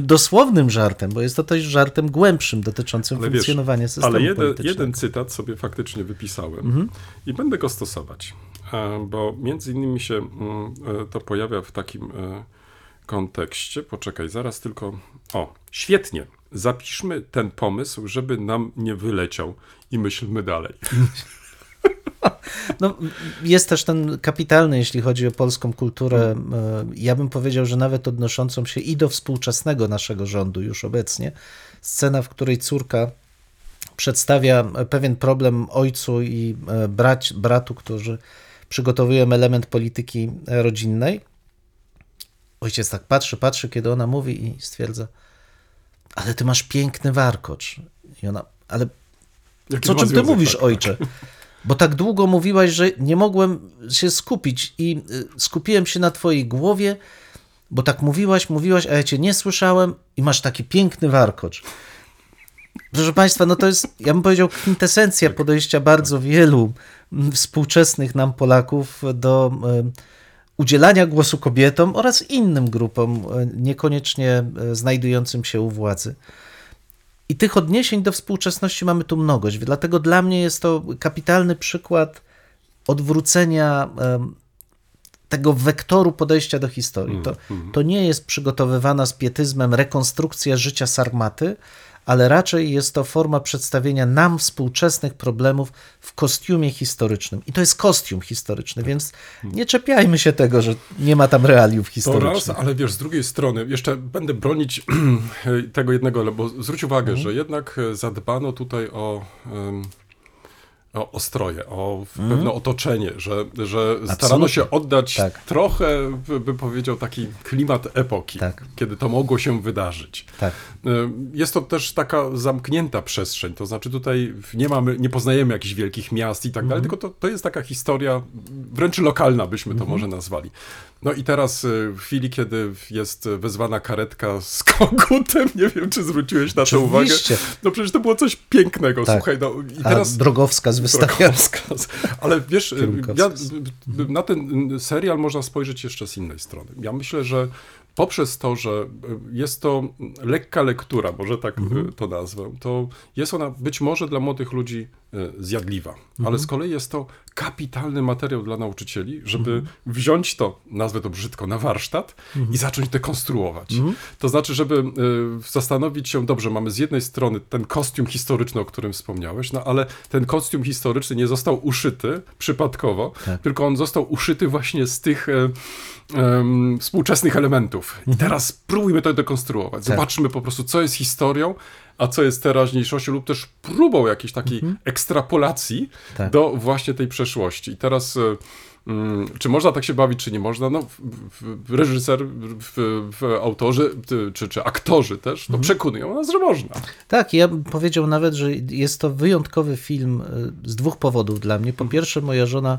dosłownym żartem, bo jest to też żartem głębszym dotyczącym Ale wiesz, funkcjonowania systemu Ale jeden, politycznego. jeden cytat sobie faktycznie wypisałem Mhm. i będę go stosować, e, bo między innymi się mm, e, to pojawia w takim e, kontekście. Poczekaj, zaraz tylko. O, świetnie. Zapiszmy ten pomysł, żeby nam nie wyleciał i myślmy dalej. [laughs] No, jest też ten kapitalny, jeśli chodzi o polską kulturę. Mhm. e, Ja bym powiedział, że nawet odnoszącą się i do współczesnego naszego rządu już obecnie. Scena, w której córka przedstawia pewien problem ojcu i e, brać, bratu, którzy przygotowują element polityki rodzinnej. Ojciec tak patrzy, patrzy, kiedy ona mówi i stwierdza, ale ty masz piękny warkocz. I ona, ale Jaki co czym ty mówisz, tak? ojcze? Bo tak długo mówiłaś, że nie mogłem się skupić i y, skupiłem się na twojej głowie, bo tak mówiłaś, mówiłaś, a ja cię nie słyszałem i masz taki piękny warkocz. Proszę Państwa, no to jest, ja bym powiedział, kwintesencja podejścia bardzo wielu mm, współczesnych nam Polaków do em, udzielania głosu kobietom oraz innym grupom, e, niekoniecznie znajdującym się u władzy. I tych odniesień do współczesności mamy tu mnogość. Dlatego dla mnie jest to kapitalny przykład odwrócenia tego wektoru podejścia do historii. To, to nie jest przygotowywana z pietyzmem rekonstrukcja życia Sarmaty, ale raczej jest to forma przedstawienia nam współczesnych problemów w kostiumie historycznym. I to jest kostium historyczny, więc nie czepiajmy się tego, że nie ma tam realiów To historycznych. raz, ale wiesz, z drugiej strony, jeszcze będę bronić [clears throat] tego jednego, bo zwróć uwagę, Mhm. że jednak e, zadbano tutaj o, em, o, o stroje, o Mhm. pewne otoczenie, że, że starano Absolutnie. się oddać Tak. trochę, by- bym powiedział, taki klimat epoki, Tak. kiedy to mogło się wydarzyć. Tak. E, Jest to też taka zamknięta przestrzeń, to znaczy tutaj nie mamy, nie poznajemy jakichś wielkich miast i tak dalej, tylko to, to jest taka historia wręcz lokalna, byśmy to może nazwali. No i teraz e, w chwili, kiedy jest wezwana karetka z [laughs] kogutem, nie wiem, czy zwróciłeś na to uwagę. Oczywiście. No przecież to było coś pięknego, Tak. słuchaj, no i A teraz... drogowskaz wystawia. [laughs] Drogowskaz. Ale wiesz, ja, Kierunkowskaz. na ten serial można spojrzeć jeszcze z innej strony. Ja myślę, że poprzez to, że jest to lekka lektura, może tak Mhm. to nazwę, to jest ona być może dla młodych ludzi zjadliwa. Ale z kolei jest to kapitalny materiał dla nauczycieli, żeby wziąć to, nazwę to brzydko, na warsztat i zacząć dekonstruować. To znaczy, żeby zastanowić się, dobrze, mamy z jednej strony ten kostium historyczny, o którym wspomniałeś, no ale ten kostium historyczny nie został uszyty przypadkowo, Tak. tylko on został uszyty właśnie z tych e, em, współczesnych elementów. I teraz spróbujmy to dekonstruować. Tak. Zobaczmy po prostu, co jest historią, a co jest teraźniejszością lub też próbą jakiejś takiej ekstrapolacji Tak. do właśnie tej przeszłości. I teraz, e, mm, czy można tak się bawić, czy nie można? No, reżyser, w, w autorzy, czy, czy aktorzy też, to przekonują nas, że można. Tak, ja bym powiedział nawet, że jest to wyjątkowy film y, z dwóch powodów dla mnie. Po pierwsze, moja żona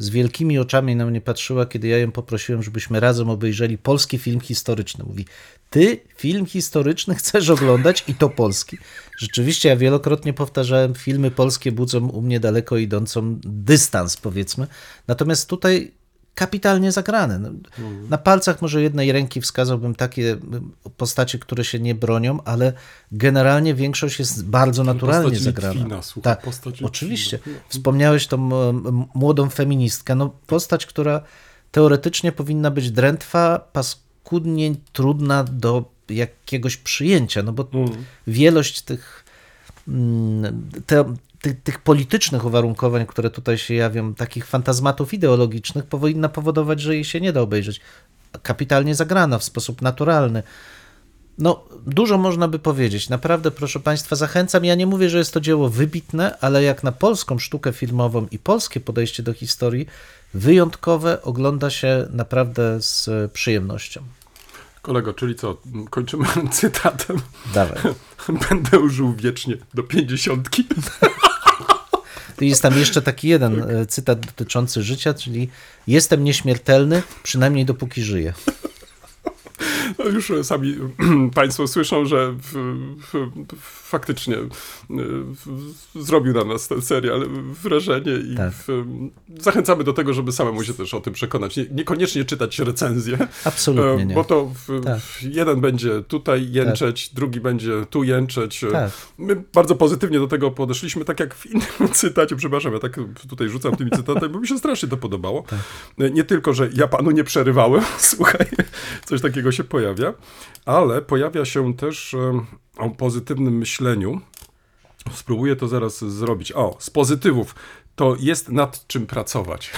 z wielkimi oczami na mnie patrzyła, kiedy ja ją poprosiłem, żebyśmy razem obejrzeli polski film historyczny. Mówi, ty film historyczny chcesz oglądać i to polski. Rzeczywiście, ja wielokrotnie powtarzałem, filmy polskie budzą u mnie daleko idącą dystans, powiedzmy. Natomiast tutaj kapitalnie zagrane. No, Na palcach może jednej ręki wskazałbym takie y, postacie, które się nie bronią, ale generalnie większość jest bardzo naturalnie Postać zagrana. Litwina, słuchaj, tak, postać Litwina. oczywiście. Wspomniałeś tą m, młodą feministkę. No, postać, która teoretycznie powinna być drętwa, paskudnie trudna do jakiegoś przyjęcia, no bo wielość tych mm, te, ty, tych politycznych uwarunkowań, które tutaj się jawią, takich fantazmatów ideologicznych, powinna powodować, że jej się nie da obejrzeć. Kapitalnie zagrana w sposób naturalny. No, dużo można by powiedzieć. Naprawdę, proszę Państwa, zachęcam. Ja nie mówię, że jest to dzieło wybitne, ale jak na polską sztukę filmową i polskie podejście do historii, wyjątkowe ogląda się naprawdę z przyjemnością. Kolego, czyli co, kończymy [laughs] cytatem. Dawaj. [laughs] Będę żył wiecznie do pięćdziesiątki. [laughs] Jest tam jeszcze taki jeden e, cytat dotyczący życia, czyli jestem nieśmiertelny, przynajmniej dopóki żyję. No już sami [clears throat] Państwo słyszą, że w, w, faktycznie y, w, zrobił na nas ten serial wrażenie i Tak. zachęcamy do tego, żeby samemu się też o tym przekonać. Nie, niekoniecznie czytać recenzję, Absolutnie e, nie. bo to Tak. jeden będzie tutaj jęczeć, drugi będzie tu jęczeć. Tak. My bardzo pozytywnie do tego podeszliśmy, tak jak w innym [laughs] cytacie, przepraszam, ja tak tutaj rzucam tymi cytatami, bo mi się strasznie to podobało. Tak. Nie tylko, że ja panu nie przerywałem, [laughs] słuchaj, coś takiego się pojawia, ale pojawia się też o pozytywnym myśleniu. Spróbuję to zaraz zrobić. O, z pozytywów. To jest nad czym pracować. [laughs]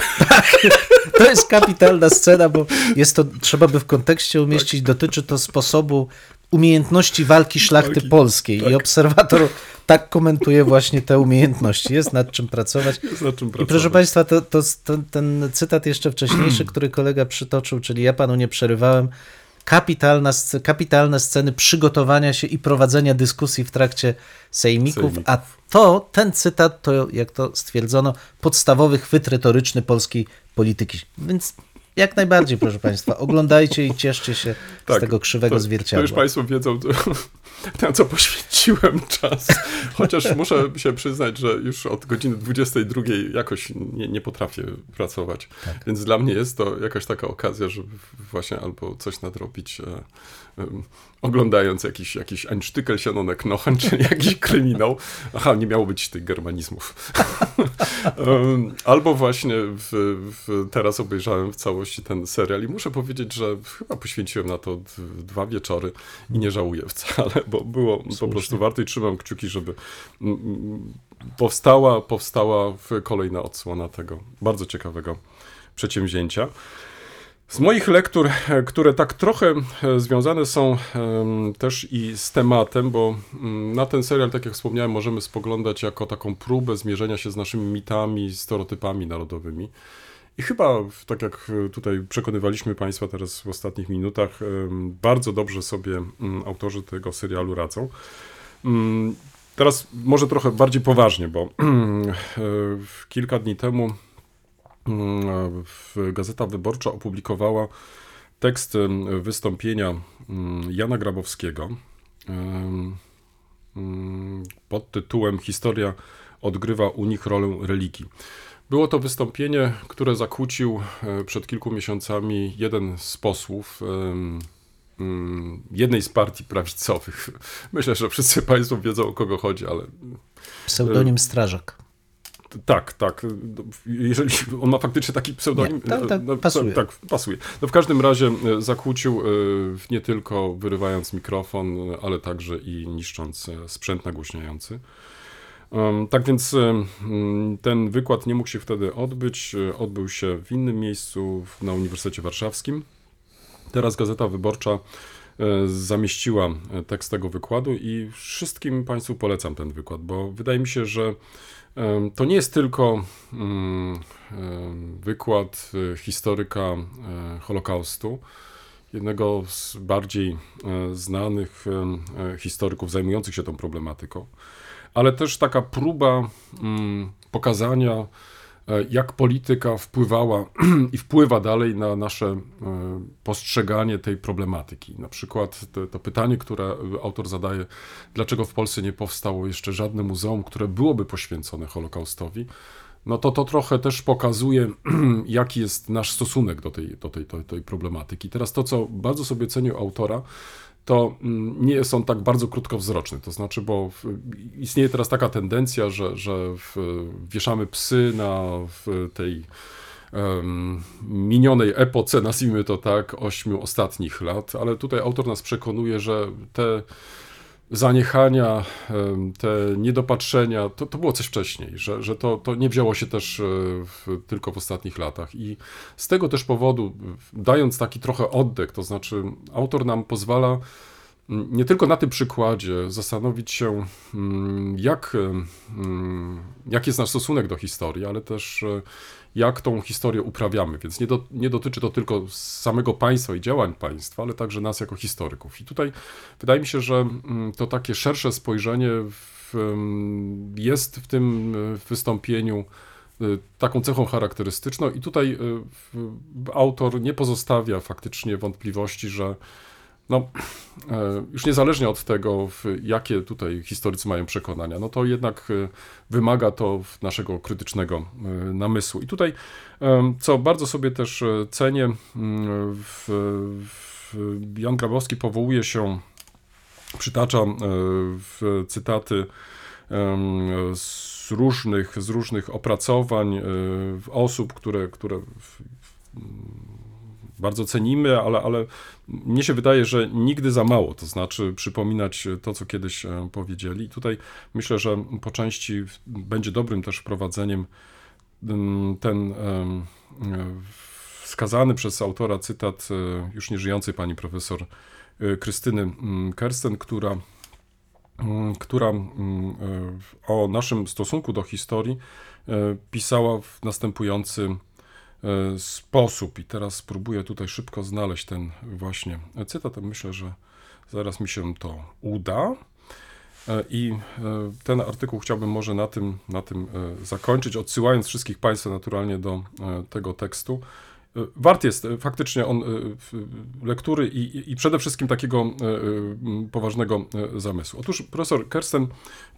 To jest kapitalna scena, bo jest to, trzeba by w kontekście umieścić, dotyczy to sposobu umiejętności walki szlachty Walki, polskiej. tak. I obserwator tak komentuje właśnie te umiejętności. Jest nad czym pracować. Nad czym I pracować. proszę Państwa, to, to, to, ten cytat jeszcze wcześniejszy, [clears throat] który kolega przytoczył, czyli ja panu nie przerywałem. Kapitalna, kapitalne sceny przygotowania się i prowadzenia dyskusji w trakcie sejmików, Sejmików. a to, ten cytat, to jak to stwierdzono, podstawowy chwyt retoryczny polskiej polityki. Więc jak najbardziej, proszę Państwa, oglądajcie i cieszcie się z tego krzywego Tak, to, zwierciadła. To już Państwo wiedzą, to, na co poświęciłem czas. Chociaż muszę się przyznać, że już od godziny 22 jakoś nie, nie potrafię pracować. Tak. Więc dla mnie jest to jakaś taka okazja, żeby właśnie albo coś nadrobić, e, oglądając jakiś, jakiś Einstückel Sianonek Knochen, czyli jakiś kryminał. Aha, nie miało być tych germanizmów. Em, [laughs] albo właśnie w, w, teraz obejrzałem w całości ten serial i muszę powiedzieć, że chyba poświęciłem na to dwa wieczory i nie żałuję wcale, bo było po prostu warto i trzymam kciuki, żeby powstała, powstała kolejna odsłona tego bardzo ciekawego przedsięwzięcia. Z moich lektur, e, które tak trochę e, związane są też i z tematem, bo mm, na ten serial, tak jak wspomniałem, możemy spoglądać jako taką próbę zmierzenia się z naszymi mitami, stereotypami narodowymi. I chyba, tak jak e, tutaj przekonywaliśmy Państwa teraz w ostatnich minutach, bardzo dobrze sobie mm, autorzy tego serialu radzą. Mm, Teraz może trochę bardziej poważnie, bo [clears throat] kilka dni temu Gazeta Wyborcza opublikowała tekst em, wystąpienia mm, Jana Grabowskiego mm, pod tytułem Historia odgrywa u nich rolę religii. Było to wystąpienie, które zakłócił e, przed kilku miesiącami jeden z posłów mm, jednej z partii prawicowych. [laughs] Myślę, że wszyscy Państwo wiedzą o kogo chodzi, ale Pseudonim Strażak. Tak, tak. Jeżeli on ma faktycznie taki pseudonim. Nie, tak, tak, no, pasuje. Tak, pasuje. No w każdym razie e, zakłócił e, nie tylko wyrywając mikrofon, ale także i niszcząc e, sprzęt nagłośniający. Tak więc ten wykład nie mógł się wtedy odbyć. E, Odbył się w innym miejscu na Uniwersytecie Warszawskim. Teraz Gazeta Wyborcza e, zamieściła e, tekst tego wykładu i wszystkim Państwu polecam ten wykład, bo wydaje mi się, że to nie jest tylko mm, wykład e, historyka e, Holokaustu, jednego z bardziej e, znanych historyków zajmujących się tą problematyką, ale też taka próba mm, pokazania, jak polityka wpływała [clears throat] i wpływa dalej na nasze e, postrzeganie tej problematyki. Na przykład to, to pytanie, które autor zadaje, dlaczego w Polsce nie powstało jeszcze żadne muzeum, które byłoby poświęcone Holokaustowi, no to to trochę też pokazuje, [clears throat] jaki jest nasz stosunek do tej, do tej, do tej problematyki. Teraz to, co bardzo sobie cenię autora, to mm, nie są tak bardzo krótkowzroczne. To znaczy, bo istnieje teraz taka tendencja, że, że wieszamy psy na tej minionej epoce, nazwijmy to tak, ośmiu ostatnich lat, ale tutaj autor nas przekonuje, że te zaniechania, te niedopatrzenia, to, to było coś wcześniej, że, że to, to nie wzięło się też e, w, tylko w ostatnich latach. I z tego też powodu, dając taki trochę oddech, to znaczy autor nam pozwala nie tylko na tym przykładzie zastanowić się, jak, jak jest nasz stosunek do historii, ale też e, jak tą historię uprawiamy. Więc nie, do, nie dotyczy to tylko samego państwa i działań państwa, ale także nas jako historyków. I tutaj wydaje mi się, że mm, to takie szersze spojrzenie w, em, jest w tym e, wystąpieniu e, taką cechą charakterystyczną i tutaj e, autor nie pozostawia faktycznie wątpliwości, że no, e, już niezależnie od tego, jakie tutaj historycy mają przekonania, no to jednak e, wymaga to naszego krytycznego e, namysłu. I tutaj, co bardzo sobie też cenię, mm, Jan Grabowski powołuje się, przytacza w cytaty z różnych, z różnych opracowań osób, które, które bardzo cenimy, ale, ale mnie się wydaje, że nigdy za mało, to znaczy przypominać to, co kiedyś e, powiedzieli. Tutaj myślę, że po części będzie dobrym też wprowadzeniem mm, ten e, wskazany przez autora cytat e, już nieżyjącej pani profesor Krystyny mm, Kersten, która, mm, która o naszym stosunku do historii pisała w następujący sposób. I teraz spróbuję tutaj szybko znaleźć ten właśnie cytat. Myślę, że zaraz mi się to uda. E, I e, ten artykuł chciałbym może na tym, na tym e, zakończyć, odsyłając wszystkich Państwa naturalnie do e, tego tekstu. Wart jest e, faktycznie on e, lektury i, i- przede wszystkim takiego e, poważnego zamysłu. Otóż profesor Kersten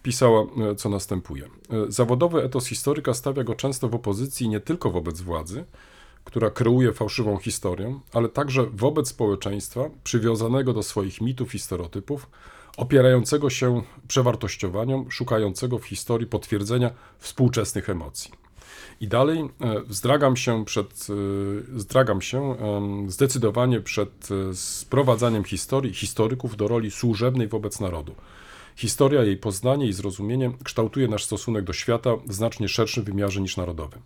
pisała, co następuje. Zawodowy etos historyka stawia go często w opozycji nie tylko wobec władzy, która kreuje fałszywą historię, ale także wobec społeczeństwa przywiązanego do swoich mitów i stereotypów, opierającego się przewartościowaniom, szukającego w historii potwierdzenia współczesnych emocji. I dalej e, wzdragam się przed, e, zdragam się zdecydowanie przed e, sprowadzaniem historii, historyków do roli służebnej wobec narodu. Historia, jej poznanie i zrozumienie kształtuje nasz stosunek do świata w znacznie szerszym wymiarze niż narodowy.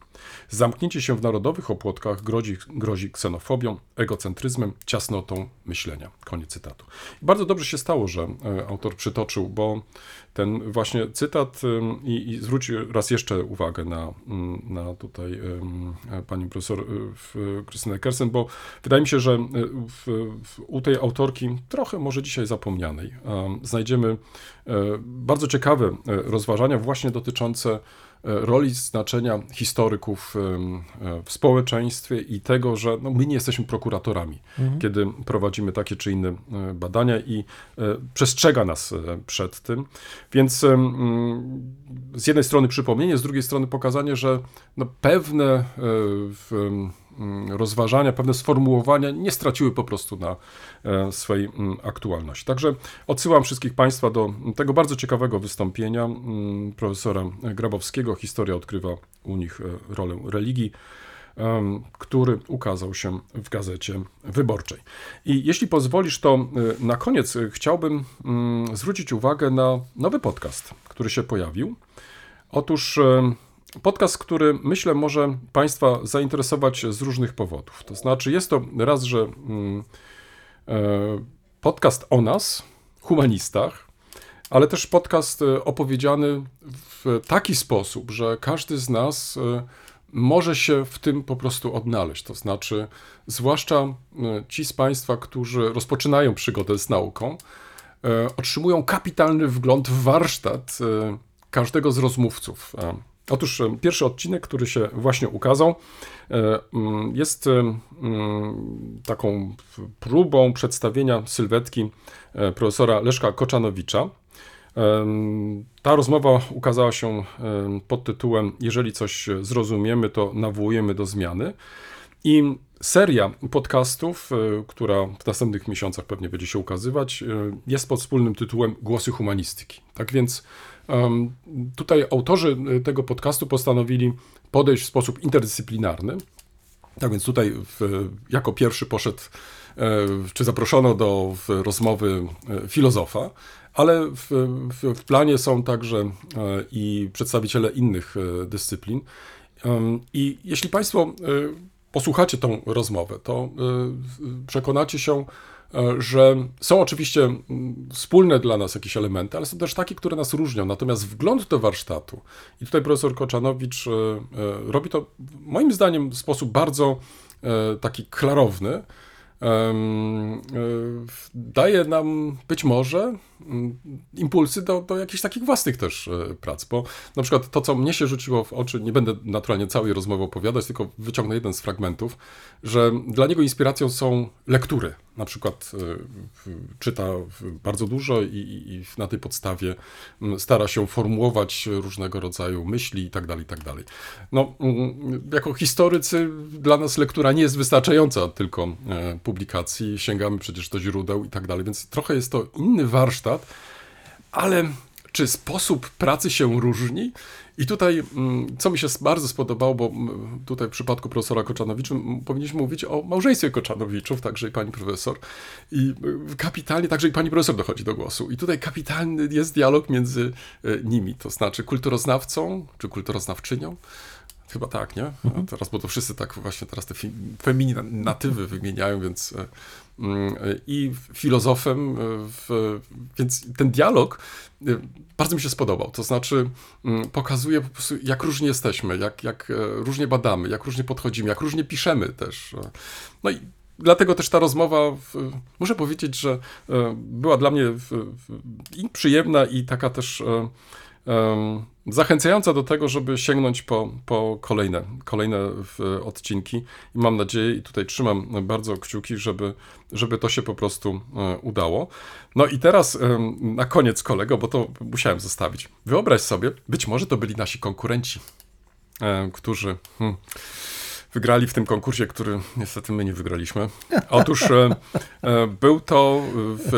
Zamknięcie się w narodowych opłotkach grozi, grozi ksenofobią, egocentryzmem, ciasnotą myślenia. Koniec cytatu. Bardzo dobrze się stało, że autor przytoczył, bo ten właśnie cytat i, i zwróć raz jeszcze uwagę na, na tutaj pani profesor y, Krystynę Kersen, bo wydaje mi się, że y, w, w, u tej autorki, trochę może dzisiaj zapomnianej, em, znajdziemy e, bardzo ciekawe e, rozważania właśnie dotyczące roli, znaczenia historyków e, w społeczeństwie i tego, że no, my nie jesteśmy prokuratorami, kiedy prowadzimy takie czy inne e, badania i e, przestrzega nas e, przed tym. Więc z jednej strony przypomnienie, z drugiej strony pokazanie, że no, pewne e, w, rozważania, pewne sformułowania nie straciły po prostu na e, swej mm, aktualności. Także odsyłam wszystkich Państwa do tego bardzo ciekawego wystąpienia mm, profesora Grabowskiego. Historia odkrywa u nich e, rolę religii który ukazał się w gazecie wyborczej. I jeśli pozwolisz, to y, na koniec chciałbym mm, zwrócić uwagę na nowy podcast, który się pojawił. Otóż podcast, który myślę może Państwa zainteresować z różnych powodów. To znaczy, jest to raz, że mm, e, podcast o nas, humanistach, ale też podcast e, opowiedziany w taki sposób, że każdy z nas e, może się w tym po prostu odnaleźć. To znaczy, zwłaszcza ci z Państwa, którzy rozpoczynają przygodę z nauką, otrzymują kapitalny wgląd w warsztat każdego z rozmówców. Otóż e, pierwszy odcinek, który się właśnie ukazał, e, mm, jest e, mm, taką próbą przedstawienia sylwetki profesora Leszka Koczanowicza. Em, Ta rozmowa ukazała się pod tytułem Jeżeli coś zrozumiemy, to nawołujemy do zmiany. I seria podcastów, która w następnych miesiącach pewnie będzie się ukazywać, jest pod wspólnym tytułem Głosy humanistyki. Tak więc tutaj autorzy e, tego podcastu postanowili podejść w sposób interdyscyplinarny. Tak więc tutaj w, jako pierwszy poszedł, e, czy zaproszono do rozmowy e, filozofa, ale w, w, w planie są także e, i przedstawiciele innych dyscyplin. I jeśli Państwo posłuchacie tą rozmowę, to przekonacie się, że są oczywiście mm, wspólne dla nas jakieś elementy, ale są też takie, które nas różnią. Natomiast wgląd do warsztatu, i tutaj profesor Koczanowicz e, e, robi to moim zdaniem w sposób bardzo e, taki klarowny, e, daje nam być może impulsy do, do jakichś takich własnych też e, prac, bo na przykład to, co mnie się rzuciło w oczy, nie będę naturalnie całej rozmowy opowiadać, tylko wyciągnę jeden z fragmentów, że dla niego inspiracją są lektury. Na przykład e, czyta bardzo dużo i, i, i na tej podstawie mm, stara się formułować różnego rodzaju myśli i tak dalej, i tak dalej. No, mm, jako historycy dla nas lektura nie jest wystarczająca tylko e, publikacji, sięgamy przecież do źródeł i tak dalej, więc trochę jest to inny warsztat, ale czy sposób pracy się różni? I tutaj, mm, co mi się bardzo spodobało, bo mm, tutaj w przypadku profesora Koczanowicza powinniśmy mówić o małżeństwie Koczanowiczów, także i pani profesor. I y, kapitalnie także i pani profesor dochodzi do głosu. I tutaj kapitalny jest dialog między y, nimi, to znaczy kulturoznawcą czy kulturoznawczynią. Chyba tak, nie? A Teraz, bo to wszyscy tak właśnie teraz te feminatywy wymieniają, więc e, i filozofem, e, w, więc ten dialog e, bardzo mi się spodobał. To znaczy mm, pokazuje po prostu, jak różnie jesteśmy, jak, jak e, różnie badamy, jak różnie podchodzimy, jak różnie piszemy też. No i dlatego też ta rozmowa, muszę powiedzieć, że była dla mnie i przyjemna, i taka też zachęcająca do tego, żeby sięgnąć po, po kolejne, kolejne w, odcinki i mam nadzieję i tutaj trzymam bardzo kciuki, żeby, żeby to się po prostu e, udało. No i teraz na koniec kolego, bo to musiałem zostawić. Wyobraź sobie, być może to byli nasi konkurenci, którzy hmm, wygrali w tym konkursie, który niestety my nie wygraliśmy. Otóż e, e, był to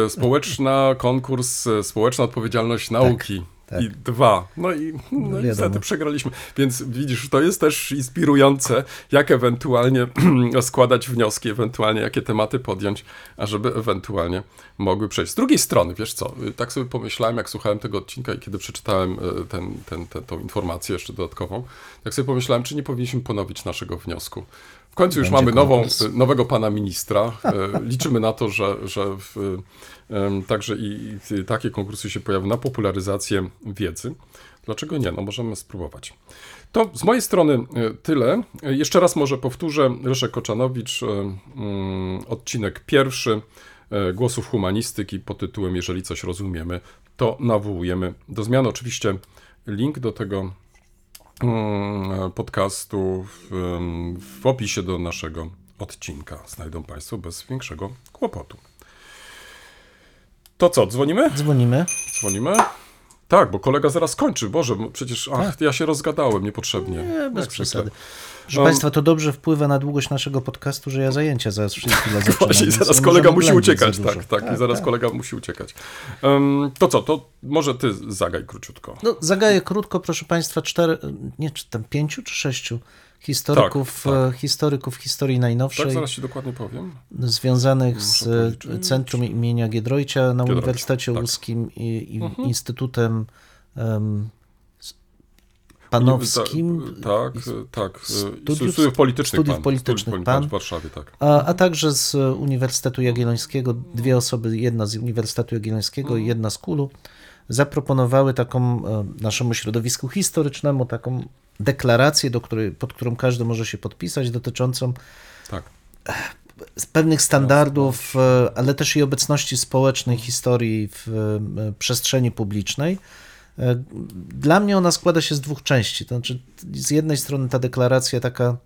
e, społeczna konkurs, e, społeczna odpowiedzialność nauki. Tak. I dwa. No i no, wiadomo. niestety przegraliśmy. Więc widzisz, to jest też inspirujące, jak ewentualnie [clears throat] składać wnioski, ewentualnie jakie tematy podjąć, ażeby ewentualnie mogły przejść. Z drugiej strony, wiesz co, y, tak sobie pomyślałem, jak słuchałem tego odcinka i kiedy przeczytałem y, ten, ten, ten, tą informację jeszcze dodatkową, tak sobie pomyślałem, czy nie powinniśmy ponowić naszego wniosku. W końcu już Będzie mamy nową, y, nowego pana ministra. Y, Liczymy na to, że, że w, także i, takie konkursy się pojawią na popularyzację wiedzy. Dlaczego nie? No możemy spróbować. To z mojej strony y, tyle. Jeszcze raz może powtórzę. Leszek Koczanowicz, mm, odcinek pierwszy Głosów Humanistyki pod tytułem Jeżeli coś rozumiemy, to nawołujemy do zmian. Oczywiście link do tego podcastu w, w opisie do naszego odcinka. Znajdą Państwo bez większego kłopotu. To co, dzwonimy? Dzwonimy. Dzwonimy? Tak, bo kolega zaraz kończy. Boże, przecież ach, ja się rozgadałem niepotrzebnie. Tak. Nie, bez przesady. Proszę Um, Państwa, to dobrze wpływa na długość naszego podcastu, że ja zajęcia zaraz chwilę zaczynam. [laughs] Właśnie, zaraz kolega musi uciekać, dużo. tak, tak, i zaraz kolega musi uciekać. Um, to co, to może ty zagaj króciutko. No, zagaję krótko, proszę Państwa, cztery, nie, czy tam pięciu czy sześciu historyków, Tak, tak. e, historyków historii najnowszej, Tak, zaraz ci dokładnie powiem. związanych z Muszę e. Centrum imienia Giedroycia na Giedroycia, Uniwersytecie tak. Łódzkim i, i Mhm. Instytutem em, Panowskim. Tak, tak. Studiów- Studiów, politycznych studiów pan. politycznych studiów pan. w Warszawie, tak. A, a także z Uniwersytetu Jagiellońskiego, dwie osoby, jedna z Uniwersytetu Jagiellońskiego i jedna z Kulu, zaproponowały taką e, naszemu środowisku historycznemu taką deklarację, do której, pod którą każdy może się podpisać, dotyczącą Tak. z pewnych standardów, e, ale też i obecności społecznej historii w e, przestrzeni publicznej. E, Dla mnie ona składa się z dwóch części. To znaczy, z jednej strony ta deklaracja taka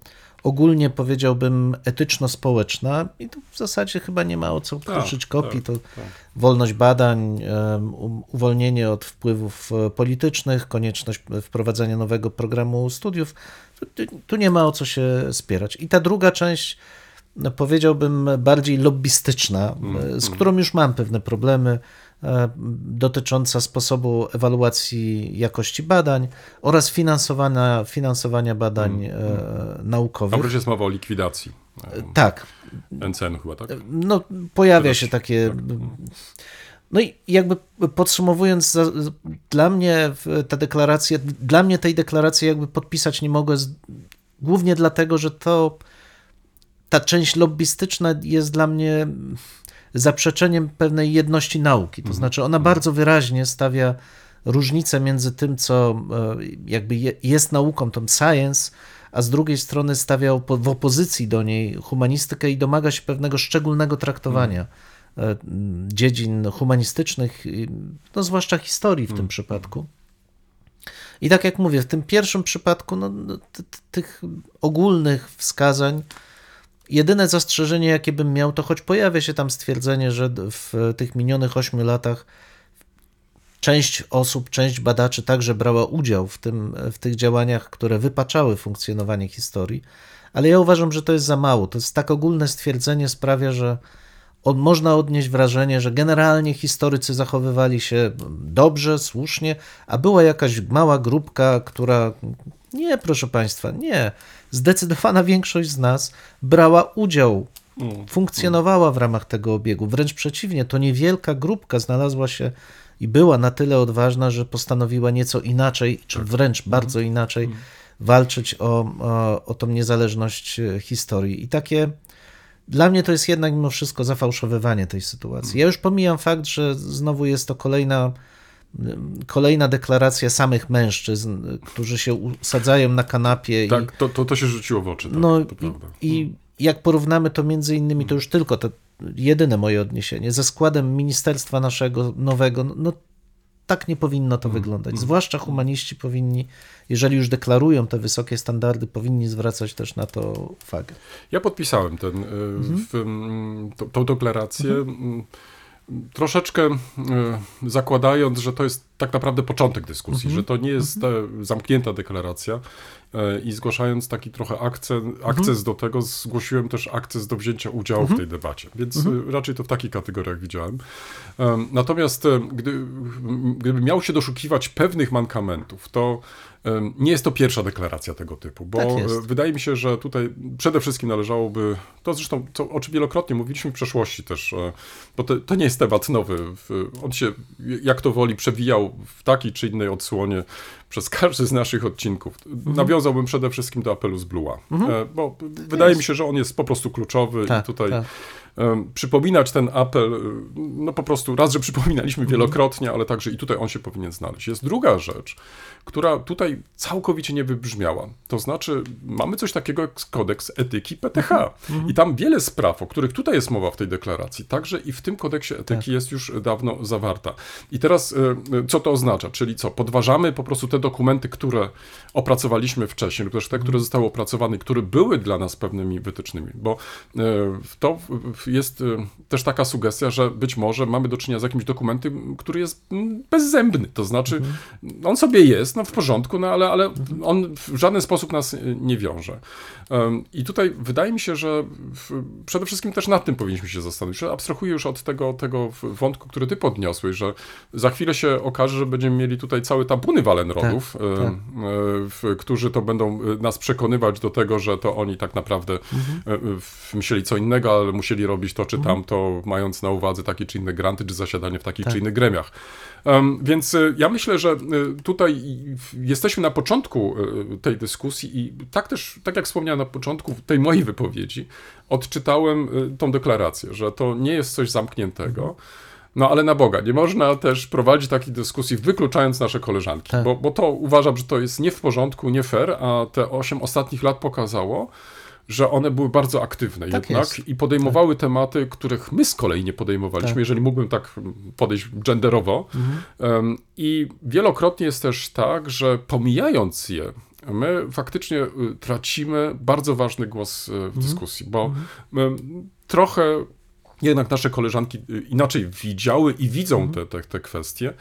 ogólnie powiedziałbym etyczno-społeczna i tu w zasadzie chyba nie ma o co kruszyć kopii. To wolność badań, uwolnienie od wpływów e, politycznych, konieczność wprowadzenia nowego programu studiów. Tu, nie ma o co się spierać. I ta druga część no, powiedziałbym, bardziej lobbystyczna, e, z którą już mam pewne problemy, dotycząca sposobu ewaluacji jakości badań oraz finansowania, finansowania badań e, Tam naukowych. wreszcie jest mowa o likwidacji. e, Tak, NCN chyba, tak? no, pojawia Też, się takie. No i jakby podsumowując, dla mnie ta deklaracja, dla mnie tej deklaracji jakby podpisać nie mogę, głównie dlatego, że to ta część lobbystyczna jest dla mnie zaprzeczeniem pewnej jedności nauki. To znaczy, ona bardzo wyraźnie stawia różnicę między tym, co e, jakby je- jest nauką, tą science, a z drugiej strony stawia opo- w opozycji do niej humanistykę i domaga się pewnego szczególnego traktowania e, m, dziedzin humanistycznych, no zwłaszcza historii w tym przypadku. I tak jak mówię, w tym pierwszym przypadku no, no, tych ogólnych wskazań Jedyne zastrzeżenie, jakie bym miał, to choć pojawia się tam stwierdzenie, że w tych minionych ośmiu latach część osób, część badaczy także brała udział w, tym, w tych działaniach, które wypaczały funkcjonowanie historii, ale ja uważam, że to jest za mało. To jest tak ogólne stwierdzenie sprawia, że od, można odnieść wrażenie, że generalnie historycy zachowywali się dobrze, słusznie, a była jakaś mała grupka, która. Nie, proszę Państwa, nie. Zdecydowana większość z nas brała udział, funkcjonowała w ramach tego obiegu. Wręcz przeciwnie, to niewielka grupka znalazła się i była na tyle odważna, że postanowiła nieco inaczej, czy wręcz bardzo inaczej walczyć o, o, o tą niezależność e, historii. I takie. Dla mnie to jest jednak mimo wszystko zafałszowywanie tej sytuacji. Ja już pomijam fakt, że znowu jest to kolejna, kolejna deklaracja samych mężczyzn, którzy się usadzają na kanapie i, Tak, to, to, to się rzuciło w oczy, tak, no, i, i jak porównamy to między innymi, to już tylko to jedyne moje odniesienie, ze składem ministerstwa naszego nowego, no, no tak nie powinno to wyglądać. Zwłaszcza humaniści powinni, jeżeli już deklarują te wysokie standardy, powinni zwracać też na to uwagę. Ja podpisałem ten, y, w, mm, tą, tą deklarację, mm, troszeczkę y, zakładając, że to jest tak naprawdę początek dyskusji, że to nie jest ta zamknięta deklaracja y, i zgłaszając taki trochę akcent, akces do tego, zgłosiłem też akces do wzięcia udziału w tej debacie, więc y, raczej to w takich kategoriach widziałem. Em, Natomiast e, gdy, m, gdybym miał się doszukiwać pewnych mankamentów, to nie jest to pierwsza deklaracja tego typu, bo Tak e, jest. wydaje mi się, że tutaj przede wszystkim należałoby, to zresztą, co, o czym wielokrotnie mówiliśmy w przeszłości też, e, bo to, to nie jest temat nowy, on się jak to woli przewijał w takiej czy innej odsłonie przez każdy z naszych odcinków. Mhm. Nawiązałbym przede wszystkim do apelu z Blue'a, e, bo wydaje mi się, że on jest po prostu kluczowy Tak, i tutaj tak. przypominać ten apel, y, no po prostu raz, że przypominaliśmy wielokrotnie, ale także i tutaj on się powinien znaleźć. Jest druga rzecz, która tutaj całkowicie nie wybrzmiała. To znaczy, mamy coś takiego jak kodeks etyki PTH. I tam wiele spraw, o których tutaj jest mowa w tej deklaracji, także i w tym kodeksie etyki jest już dawno zawarta. I teraz, y, y, co to oznacza? Czyli co, podważamy po prostu te dokumenty, które opracowaliśmy wcześniej, lub też te, które zostały opracowane, które były dla nas pewnymi wytycznymi, bo y, to jest też taka sugestia, że być może mamy do czynienia z jakimś dokumentem, który jest mm, bezzębny. To znaczy, on sobie jest, no w porządku, no ale, ale on w żaden sposób nas y, nie wiąże. I tutaj wydaje mi się, że przede wszystkim też nad tym powinniśmy się zastanowić. Abstrahuję już od tego, tego wątku, który ty podniosłeś, że za chwilę się okaże, że będziemy mieli tutaj całe tabuny Walenrodów, Tak, tak. w- którzy to będą y, nas przekonywać do tego, że to oni tak naprawdę Mhm. y, y, myśleli co innego, ale musieli robić to czy tamto, mając na uwadze takie czy inne granty, czy zasiadanie w takich Tak. czy innych gremiach. Więc y, ja myślę, że y, tutaj jesteśmy na początku y, tej dyskusji i tak też, tak jak wspomniałem na początku tej mojej wypowiedzi, odczytałem tą deklarację, że to nie jest coś zamkniętego. No ale na Boga, nie można też prowadzić takiej dyskusji wykluczając nasze koleżanki, Tak. bo, bo to uważam, że to jest nie w porządku, nie fair, a te osiem ostatnich lat pokazało, że one były bardzo aktywne Tak jednak jest. i podejmowały tematy, których my z kolei nie podejmowaliśmy, Tak. jeżeli mógłbym tak podejść genderowo. Em, I wielokrotnie jest też tak, że pomijając je, my faktycznie y, tracimy bardzo ważny głos y, w dyskusji, bo em, trochę jednak nasze koleżanki y, inaczej widziały i widzą te, te, te kwestie.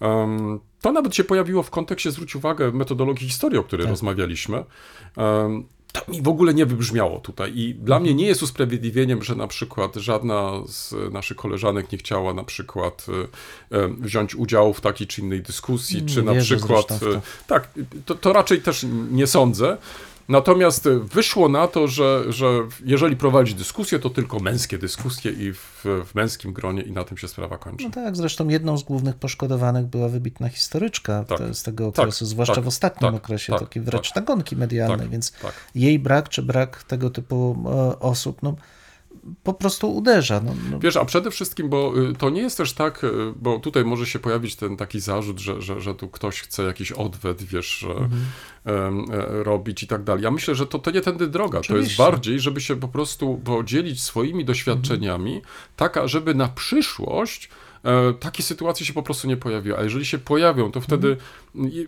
Um, to nawet się pojawiło w kontekście, zwróć uwagę, metodologii historii, o której Tak. rozmawialiśmy. Um, to mi w ogóle nie wybrzmiało tutaj i dla mnie nie jest usprawiedliwieniem, że na przykład żadna z naszych koleżanek nie chciała na przykład e, e, wziąć udziału w takiej czy innej dyskusji, Nie czy na przykład... e, Tak, to, to raczej też nie sądzę. Natomiast wyszło na to, że, że jeżeli prowadzi dyskusję, to tylko męskie dyskusje i w, w męskim gronie i na tym się sprawa kończy. No tak, zresztą jedną z głównych poszkodowanych była wybitna historyczka Tak. te- z tego okresu, Tak, zwłaszcza tak, w ostatnim tak, okresie, tak, takie wręcz tak. nagonki medialne, Tak, więc tak. jej brak czy brak tego typu e, osób, no po prostu uderza. No, no, Wiesz, a przede wszystkim, bo y, to nie jest też tak, y, bo tutaj może się pojawić ten taki zarzut, że, że, że tu ktoś chce jakiś odwet, wiesz, Mhm. e, robić i tak dalej. Ja myślę, że to, to nie tędy droga. To jest Oczywiście. bardziej, żeby się po prostu podzielić swoimi doświadczeniami, taka, żeby na przyszłość takie sytuacje się po prostu nie pojawiły. A jeżeli się pojawią, to wtedy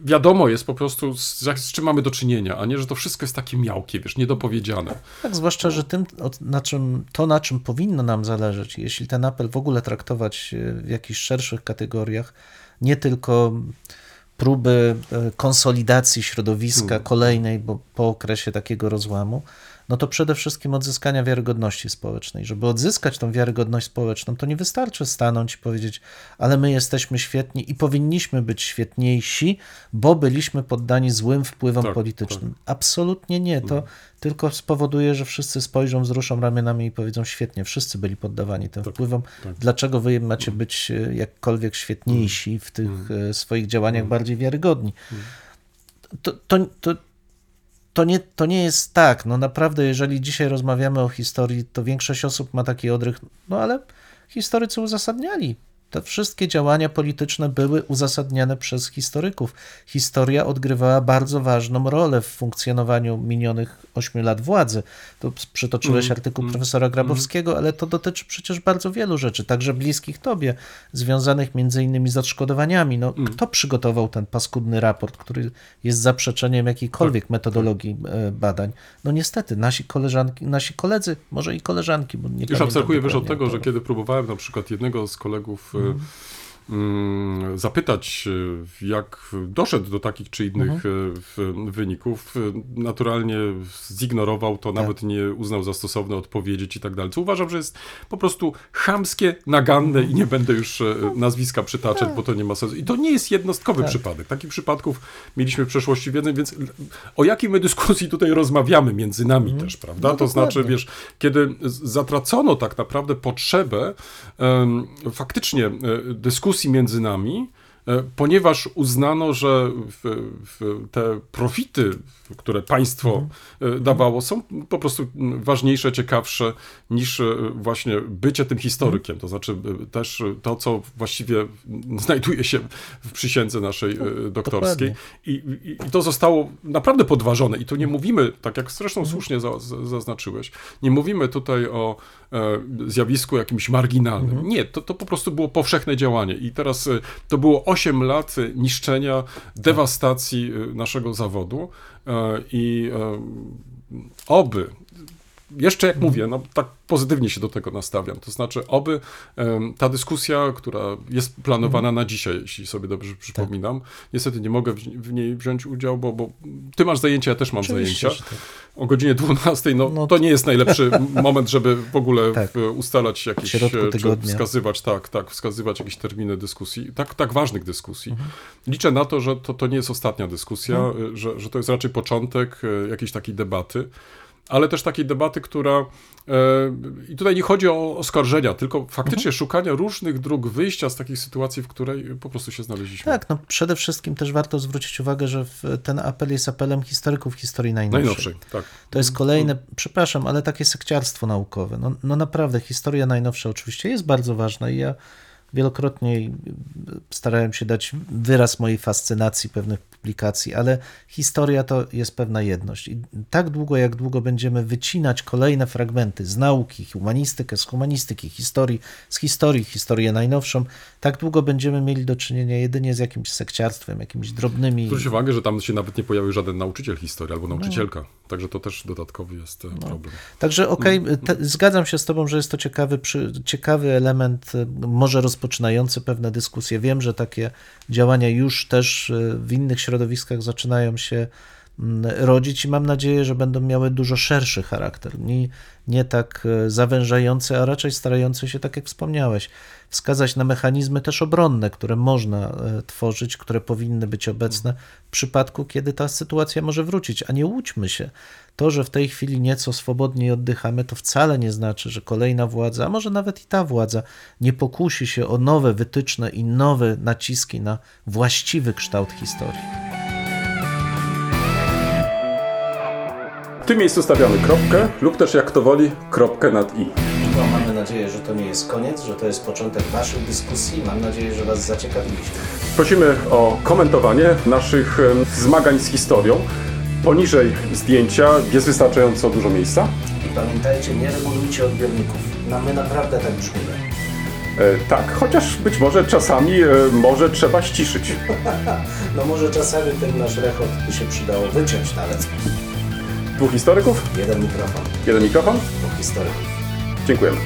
wiadomo jest po prostu, z, z czym mamy do czynienia, a nie, że to wszystko jest takie miałkie, wiesz, niedopowiedziane. Tak, zwłaszcza, że tym, na czym, to, na czym powinno nam zależeć, jeśli ten apel w ogóle traktować e, w jakichś szerszych kategoriach, nie tylko próby e, konsolidacji środowiska kolejnej, bo po okresie takiego rozłamu, no to przede wszystkim odzyskania wiarygodności społecznej. Żeby odzyskać tą wiarygodność społeczną, to nie wystarczy stanąć i powiedzieć, ale my jesteśmy świetni i powinniśmy być świetniejsi, bo byliśmy poddani złym wpływom Tak, politycznym. Absolutnie nie. To tylko spowoduje, że wszyscy spojrzą, wzruszą ramionami i powiedzą, świetnie, wszyscy byli poddawani tym wpływom. Dlaczego wy macie być e, jakkolwiek świetniejsi w tych e, swoich działaniach, bardziej wiarygodni? To, to, to, to, nie, to nie jest tak. No naprawdę, jeżeli dzisiaj rozmawiamy o historii, to większość osób ma taki odrych, no ale historycy uzasadniali. Te wszystkie działania polityczne były uzasadniane przez historyków. Historia odgrywała bardzo ważną rolę w funkcjonowaniu minionych ośmiu lat władzy. Tu przytoczyłeś artykuł profesora Grabowskiego, ale to dotyczy przecież bardzo wielu rzeczy, także bliskich tobie, związanych między innymi z odszkodowaniami. No, Kto przygotował ten paskudny raport, który jest zaprzeczeniem jakiejkolwiek metodologii e, badań? No niestety, nasi koleżanki, nasi koledzy, może i koleżanki, bo nie Już abstrahuję wiesz od tego, że kiedy próbowałem na przykład jednego z kolegów y, Mhm. mm, zapytać, y, jak doszedł do takich czy innych Mhm. y, wyników, y, naturalnie zignorował to, Tak. nawet nie uznał za stosowne odpowiedzieć i tak dalej. Co uważam, że jest po prostu chamskie, naganne i nie będę już nazwiska przytaczać, bo to nie ma sensu. I to nie jest jednostkowy Tak. przypadek. Takich przypadków mieliśmy w przeszłości więcej, więc o jakiej my dyskusji tutaj rozmawiamy między nami też, prawda? No to znaczy, wiesz, kiedy zatracono tak naprawdę potrzebę em, faktycznie e, dyskusji między nami, ponieważ uznano, że te profity, które państwo e, dawało, są po prostu ważniejsze, ciekawsze niż e, właśnie bycie tym historykiem. To znaczy e, też e, to, co właściwie znajduje się w przysiędze naszej e, doktorskiej. I, i, to zostało naprawdę podważone. I tu nie mówimy, tak jak zresztą słusznie za, za, zaznaczyłeś, nie mówimy tutaj o e, zjawisku jakimś marginalnym. Nie, to, to po prostu było powszechne działanie. I teraz e, to było 8 lat e, niszczenia, dewastacji e, naszego zawodu. E, I e, oby jeszcze jak mówię, no tak pozytywnie się do tego nastawiam. To znaczy, oby ta dyskusja, która jest planowana na dzisiaj, jeśli sobie dobrze przypominam, niestety nie mogę w, niej wziąć udziału, bo, bo ty masz zajęcia, ja też mam Oczywiście, zajęcia. tak. O godzinie 12, no, No to nie jest najlepszy moment, żeby w ogóle Tak. ustalać jakieś, e, czy wskazywać, tak, tak, wskazywać jakieś terminy dyskusji, tak, tak ważnych dyskusji. Mhm. Liczę na to, że to, to nie jest ostatnia dyskusja, e, że, że to jest raczej początek e, jakiejś takiej debaty, ale też takiej debaty, która. e, I tutaj nie chodzi o oskarżenia, tylko faktycznie Mhm. szukania różnych dróg wyjścia z takiej sytuacji, w której po prostu się znaleźliśmy. Tak, no przede wszystkim też warto zwrócić uwagę, że ten apel jest apelem historyków historii najnowszej. Najnowszej, tak. To jest kolejne, przepraszam, ale takie sekciarstwo naukowe. No, no naprawdę, historia najnowsza oczywiście jest bardzo ważna i ja wielokrotnie starałem się dać wyraz mojej fascynacji pewnych publikacji, ale historia to jest pewna jedność. I tak długo, jak długo będziemy wycinać kolejne fragmenty z nauki, humanistykę z humanistyki, historii z historii, historię najnowszą, tak długo będziemy mieli do czynienia jedynie z jakimś sekciarstwem, jakimiś drobnymi... Zwróć uwagę, że tam się nawet nie pojawił żaden nauczyciel historii No. albo nauczycielka. Także to też dodatkowy jest e, problem. Także okej, te- zgadzam się z Tobą, że jest to ciekawy, przy, ciekawy element, y, może rozpoczynający pewne dyskusje. Wiem, że takie działania już też y, w innych środowiskach zaczynają się mm, rodzić i mam nadzieję, że będą miały dużo szerszy charakter. Nie, nie tak y, zawężający, a raczej starający się, tak jak wspomniałeś, wskazać na mechanizmy też obronne, które można y, tworzyć, które powinny być obecne w przypadku, kiedy ta sytuacja może wrócić. A nie łudźmy się. To, że w tej chwili nieco swobodniej oddychamy, to wcale nie znaczy, że kolejna władza, a może nawet i ta władza, nie pokusi się o nowe wytyczne i nowe naciski na właściwy kształt historii. W tym miejscu stawiamy kropkę lub też jak to woli kropkę nad i. No, mamy nadzieję, że to nie jest koniec, że to jest początek Waszych dyskusji. Mam nadzieję, że Was zaciekawiliśmy. Prosimy o komentowanie naszych zmagań z historią. Poniżej zdjęcia jest wystarczająco dużo miejsca. I pamiętajcie, nie regulujcie odbiorników. No, my naprawdę tak brzmimy. E, tak, chociaż być może czasami e, może trzeba ściszyć. [laughs] No może czasami ten nasz rechot by się przydało wyciąć nawet. Dwóch historyków, Jeden mikrofon, jeden mikrofon. dwóch historyków. Dziękujemy.